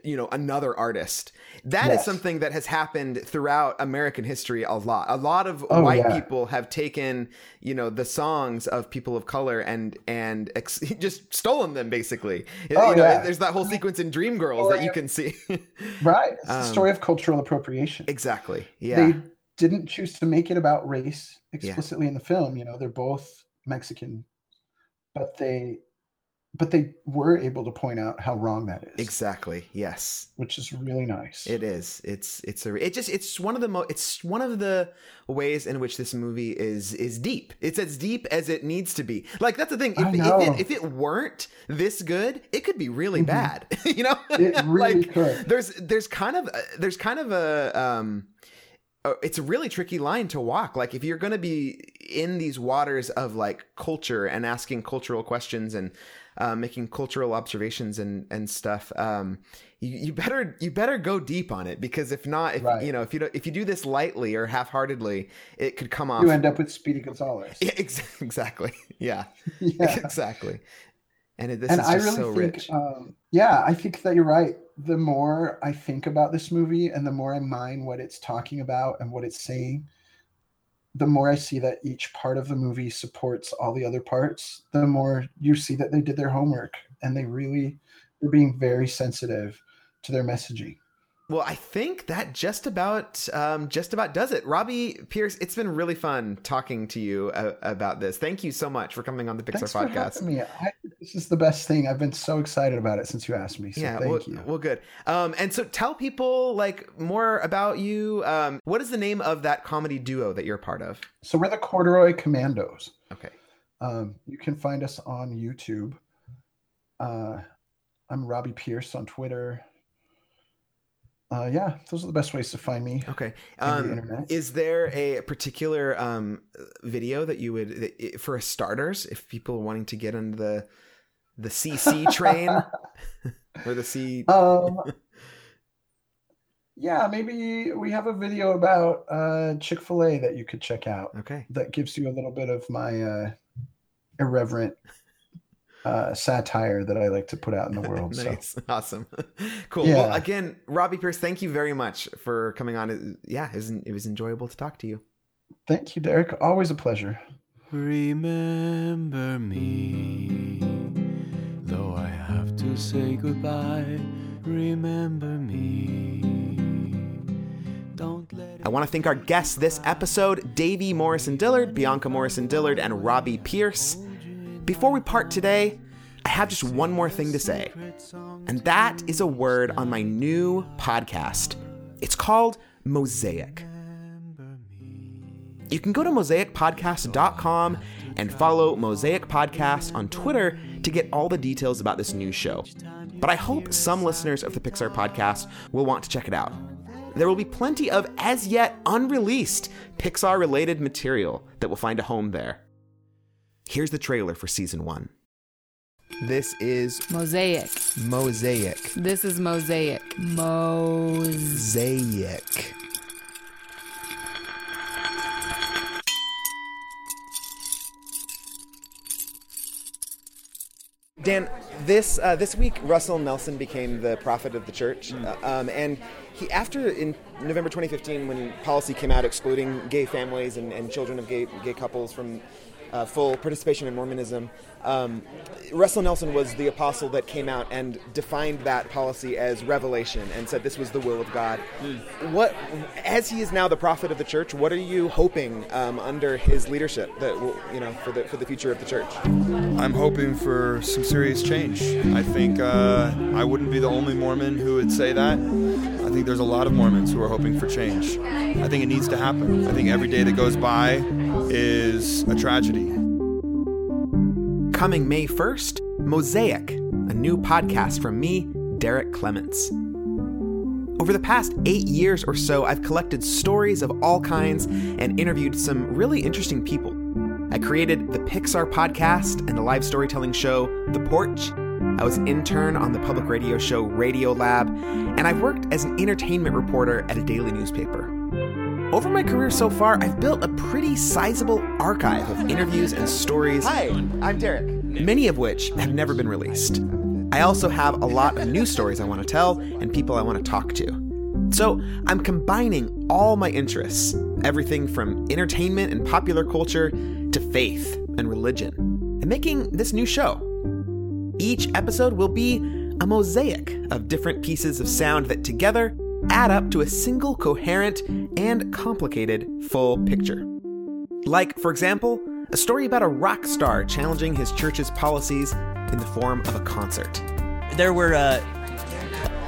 you know another artist that is Yes. something that has happened throughout american history a lot a lot of Oh, white yeah. people have taken you know the songs of people of color and and ex- *laughs* just stolen them basically Oh, you know, yeah. there's that whole sequence in dreamgirls that you can see *laughs* Right. It's the Um, story of cultural appropriation. exactly yeah They didn't choose to make it about race explicitly in the film. You know, they're both Mexican, but they but they were able to point out how wrong that is. exactly yes Which is really nice. It is. It's it's a it just it's one of the mo it's one of the ways in which this movie is is deep. It's as deep as it needs to be. Like that's the thing. If, if it if it weren't this good, it could be really Mhm. bad. *laughs* you know, It *laughs* really like, could. There's there's kind of a- there's kind of a um it's a really tricky line to walk. Like if you're going to be in these waters of like culture and asking cultural questions and uh, making cultural observations and and stuff, um, you, you better you better go deep on it because if not, if Right. you know if you don't, if you do this lightly or half-heartedly, it could come off. You end up with Speedy Gonzalez. yeah, ex- *laughs* exactly. Yeah, *laughs* Yeah. *laughs* exactly. And this and is I just really so think, rich. um, yeah, I think that you're right. The more I think about this movie and the more I mind what it's talking about and what it's saying, the more I see that each part of the movie supports all the other parts, the more you see that they did their homework and they really were being very sensitive to their messaging. Well, I think that just about um, just about does it. Robbie Pierce, it's been really fun talking to you uh, about this. Thank you so much for coming on the Pixar Thanks for podcast. me. I, this is the best thing. I've been so excited about it since you asked me. So yeah, thank well, you. well, good. Um, and so tell people like more about you. Um, what is the name of that comedy duo that you're part of? So we're the Corduroy Commandos. Okay. Um, you can find us on YouTube. Uh, I'm Robbie Pierce on Twitter. Uh, yeah, those are the best ways to find me. Okay. the Um, internet. is there a particular um, video that you would, that- for starters, if people are wanting to get on the the CC *laughs* train or the C? Um, *laughs* yeah, maybe we have a video about uh, Chick Fil A that you could check out. Okay. That gives you a little bit of my uh, irreverent uh, satire that I like to put out in the *laughs* world. So nice, awesome, *laughs* cool. Well, again, Robbie Pierce, thank you very much for coming on. Yeah, it was, it was enjoyable to talk to you. thank you, Derrick. Always a pleasure. Remember me, though I have to say goodbye. Remember me. Don't I want to thank our guests this episode Davey Morrison Dillard, Bianca Morrison Dillard, and Robbie Pierce. Before we part today, I have just one more thing to say, and that is a word on my new podcast. It's called Mosaic. You can go to mosaicpodcast.com and follow Mosaic Podcast on Twitter to get all the details about this new show. But I hope some listeners of the Pixar podcast will want to check it out. There will be plenty of as yet unreleased Pixar related material that will find a home there. Here's the trailer for season one. This is Mosaic. Mosaic. This is Mosaic. Mosaic. Mosaic. Dan, this uh, this week Russell Nelson became the prophet of the church, uh, um, and he after in November 2015 when policy came out excluding gay families and, and children of gay gay couples from uh, full participation in Mormonism. Um, Russell Nelson was the apostle that came out and defined that policy as revelation and said this was the will of God. What, as he is now the prophet of the church, what are you hoping um, under his leadership that will, you know for the for the future of the church? I'm hoping for some serious change. I think uh, I wouldn't be the only Mormon who would say that. I think there's a lot of Mormons who are hoping for change. I think it needs to happen. I think every day that goes by is a tragedy. Coming May 1st, Mosaic, a new podcast from me, Derrick Clements. Over the past eight years or so, I've collected stories of all kinds and interviewed some really interesting people. I created the Pixar podcast and the live storytelling show, The Porch. I was an intern on the public radio show Radio Lab, and I've worked as an entertainment reporter at a daily newspaper. Over my career so far, I've built a pretty sizable archive of interviews and stories. Hi, I'm Derrick. Many of which have never been released. I also have a lot of new stories I want to tell and people I want to talk to. So I'm combining all my interests everything from entertainment and popular culture to faith and religion and making this new show. Each episode will be a mosaic of different pieces of sound that together add up to a single coherent and complicated full picture. Like, for example, a story about a rock star challenging his church's policies in the form of a concert. There were uh,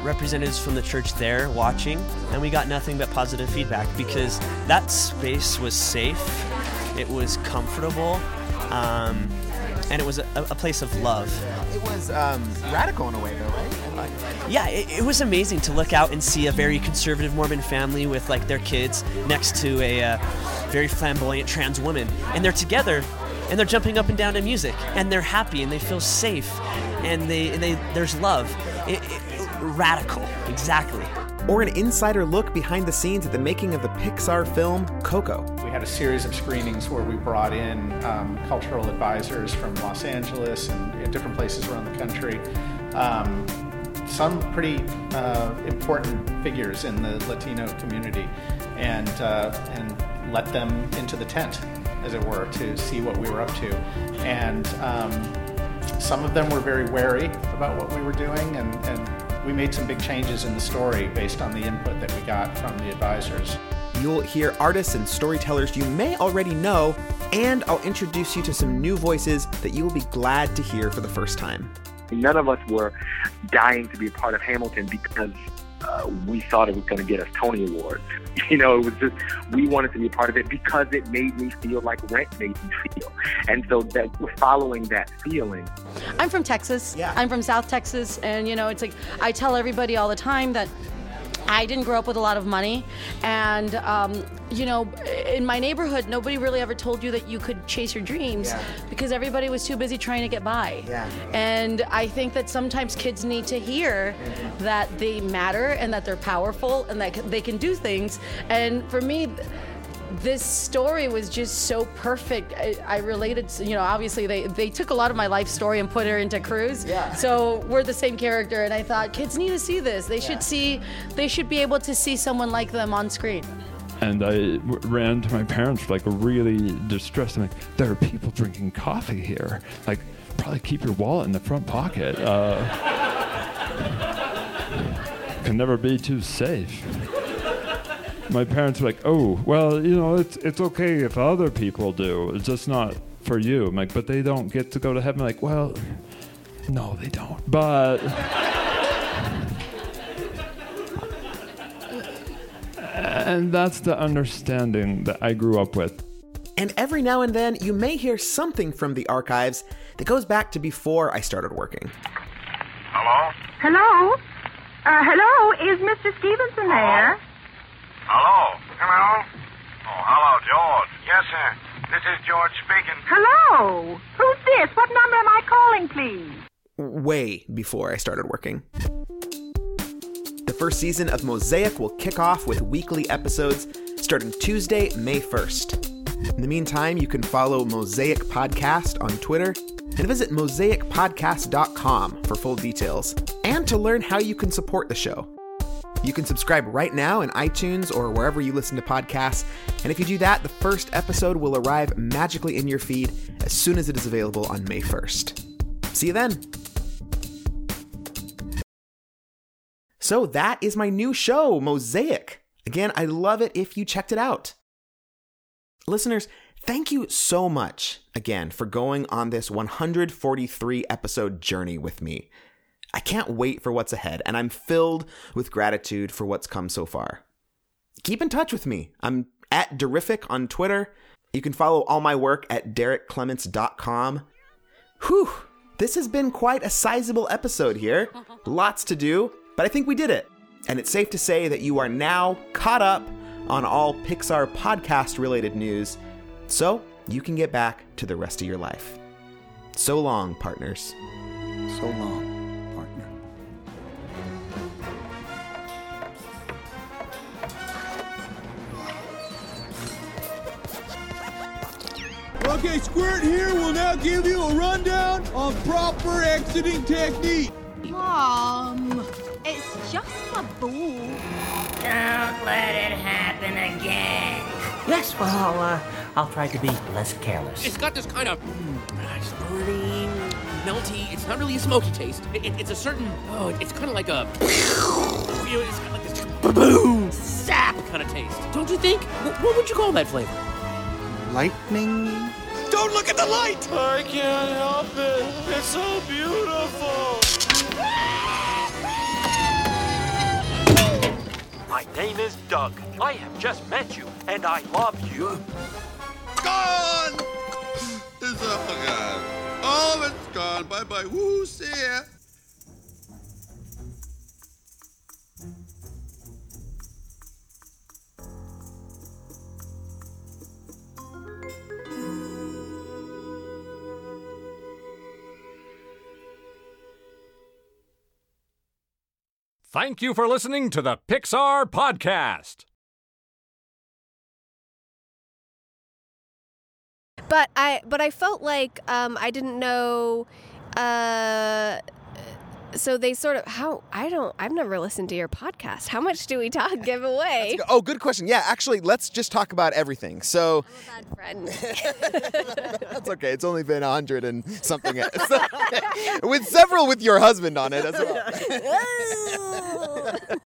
representatives from the church there watching, and we got nothing but positive feedback because that space was safe, it was comfortable, um, and it was a, a place of love. It was um, radical in a way, though, right? Yeah, it, it, was amazing to look out and see a very conservative Mormon family with like their kids next to a uh, very flamboyant trans woman, and they're together, and they're jumping up and down to music, and they're happy, and they feel safe, and they, and they there's love. It, it, radical, exactly. Or an insider look behind the scenes at the making of the Pixar film Coco. We had a series of screenings where we brought in um, cultural advisors from Los Angeles and different places around the country. Um, some pretty uh, important figures in the Latino community, and uh, and let them into the tent, as it were, to see what we were up to. And um, some of them were very wary about what we were doing, and, and we made some big changes in the story based on the input that we got from the advisors. You'll hear artists and storytellers you may already know, and I'll introduce you to some new voices that you will be glad to hear for the first time. None of us were dying to be a part of Hamilton because uh, we thought it was going to get us Tony Awards. *laughs* You know, it was just, we wanted to be a part of it because it made me feel like Rent made me feel. And so that we're following that feeling. I'm from Texas. Yeah. I'm from South Texas. And, you know, it's like, I tell everybody all the time that I didn't grow up with a lot of money, and um, you know, in my neighborhood, nobody really ever told you that you could chase your dreams Yeah. because everybody was too busy trying to get by. Yeah. And I think that sometimes kids need to hear that they matter and that they're powerful and that they can do things. And for me, this story was just so perfect. I, I related, to, you know, obviously they, they took a lot of my life story and put her into Cruz. Yeah. So we're the same character, and I thought kids need to see this. They should see, they should be able to see someone like them on screen. And I w- ran to my parents, like really distressed. I'm like, there are people drinking coffee here. Like, probably keep your wallet in the front pocket. Uh, *laughs* can never be too safe. My parents were like, oh, well, you know, it's it's okay if other people do. It's just not for you. I'm like, but they don't get to go to heaven. like, well, no, they don't. But. *laughs* And that's the understanding that I grew up with. And every now and then, you may hear something from the archives that goes back to before I started working. Hello? Hello? Uh, hello? Is Mr. Stevenson there? Hello? Hello? Oh, hello, George. Yes, sir. This is George speaking. Hello? Who's this? What number am I calling, please? way before I started working. The first season of Mosaic will kick off with weekly episodes starting Tuesday, May 1st. In the meantime, you can follow Mosaic Podcast on Twitter and visit mosaicpodcast.com for full details and to learn how you can support the show. You can subscribe right now in iTunes or wherever you listen to podcasts, and if you do that, the first episode will arrive magically in your feed as soon as it is available on May 1st. See you then! So that is my new show, Mosaic. Again, I love it if you checked it out. Listeners, thank you so much again for going on this 143 episode journey with me. I can't wait for what's ahead, and I'm filled with gratitude for what's come so far. Keep in touch with me. I'm at Derific on Twitter. You can follow all my work at derrickclements.com. Whew, this has been quite a sizable episode here. *laughs* Lots to do, but I think we did it. And it's safe to say that you are now caught up on all Pixar podcast related news, so you can get back to the rest of your life. So long, partners. So long. Okay, Squirt here will now give you a rundown on proper exiting technique. Mom, it's just a ball. Don't let it happen again. Yes, well, I'll, uh, I'll try to be less careless. It's got this kind of mm, burning, melty. It's not really a smoky taste. It, it, it's a certain. Oh, it, it's kind of like a. You know, it's got like this boom sap kind of taste. Don't you think? What, what would you call that flavor? Lightning? Don't look at the light! I can't help it. It's so beautiful. My name is Doug. I have just met you, and I love you. Gone! It's all gone. All of it's gone. Bye bye. Woo, see ya. Thank you for listening to the Pixar Podcast. But I but I felt like um, I didn't know. Uh, so they sort of how I don't I've never listened to your podcast. How much do we talk *laughs* give away? Oh, good question. Yeah, actually, let's just talk about everything. So, Friend. *laughs* that's okay. It's only been a hundred and something, *laughs* with several with your husband on it as well.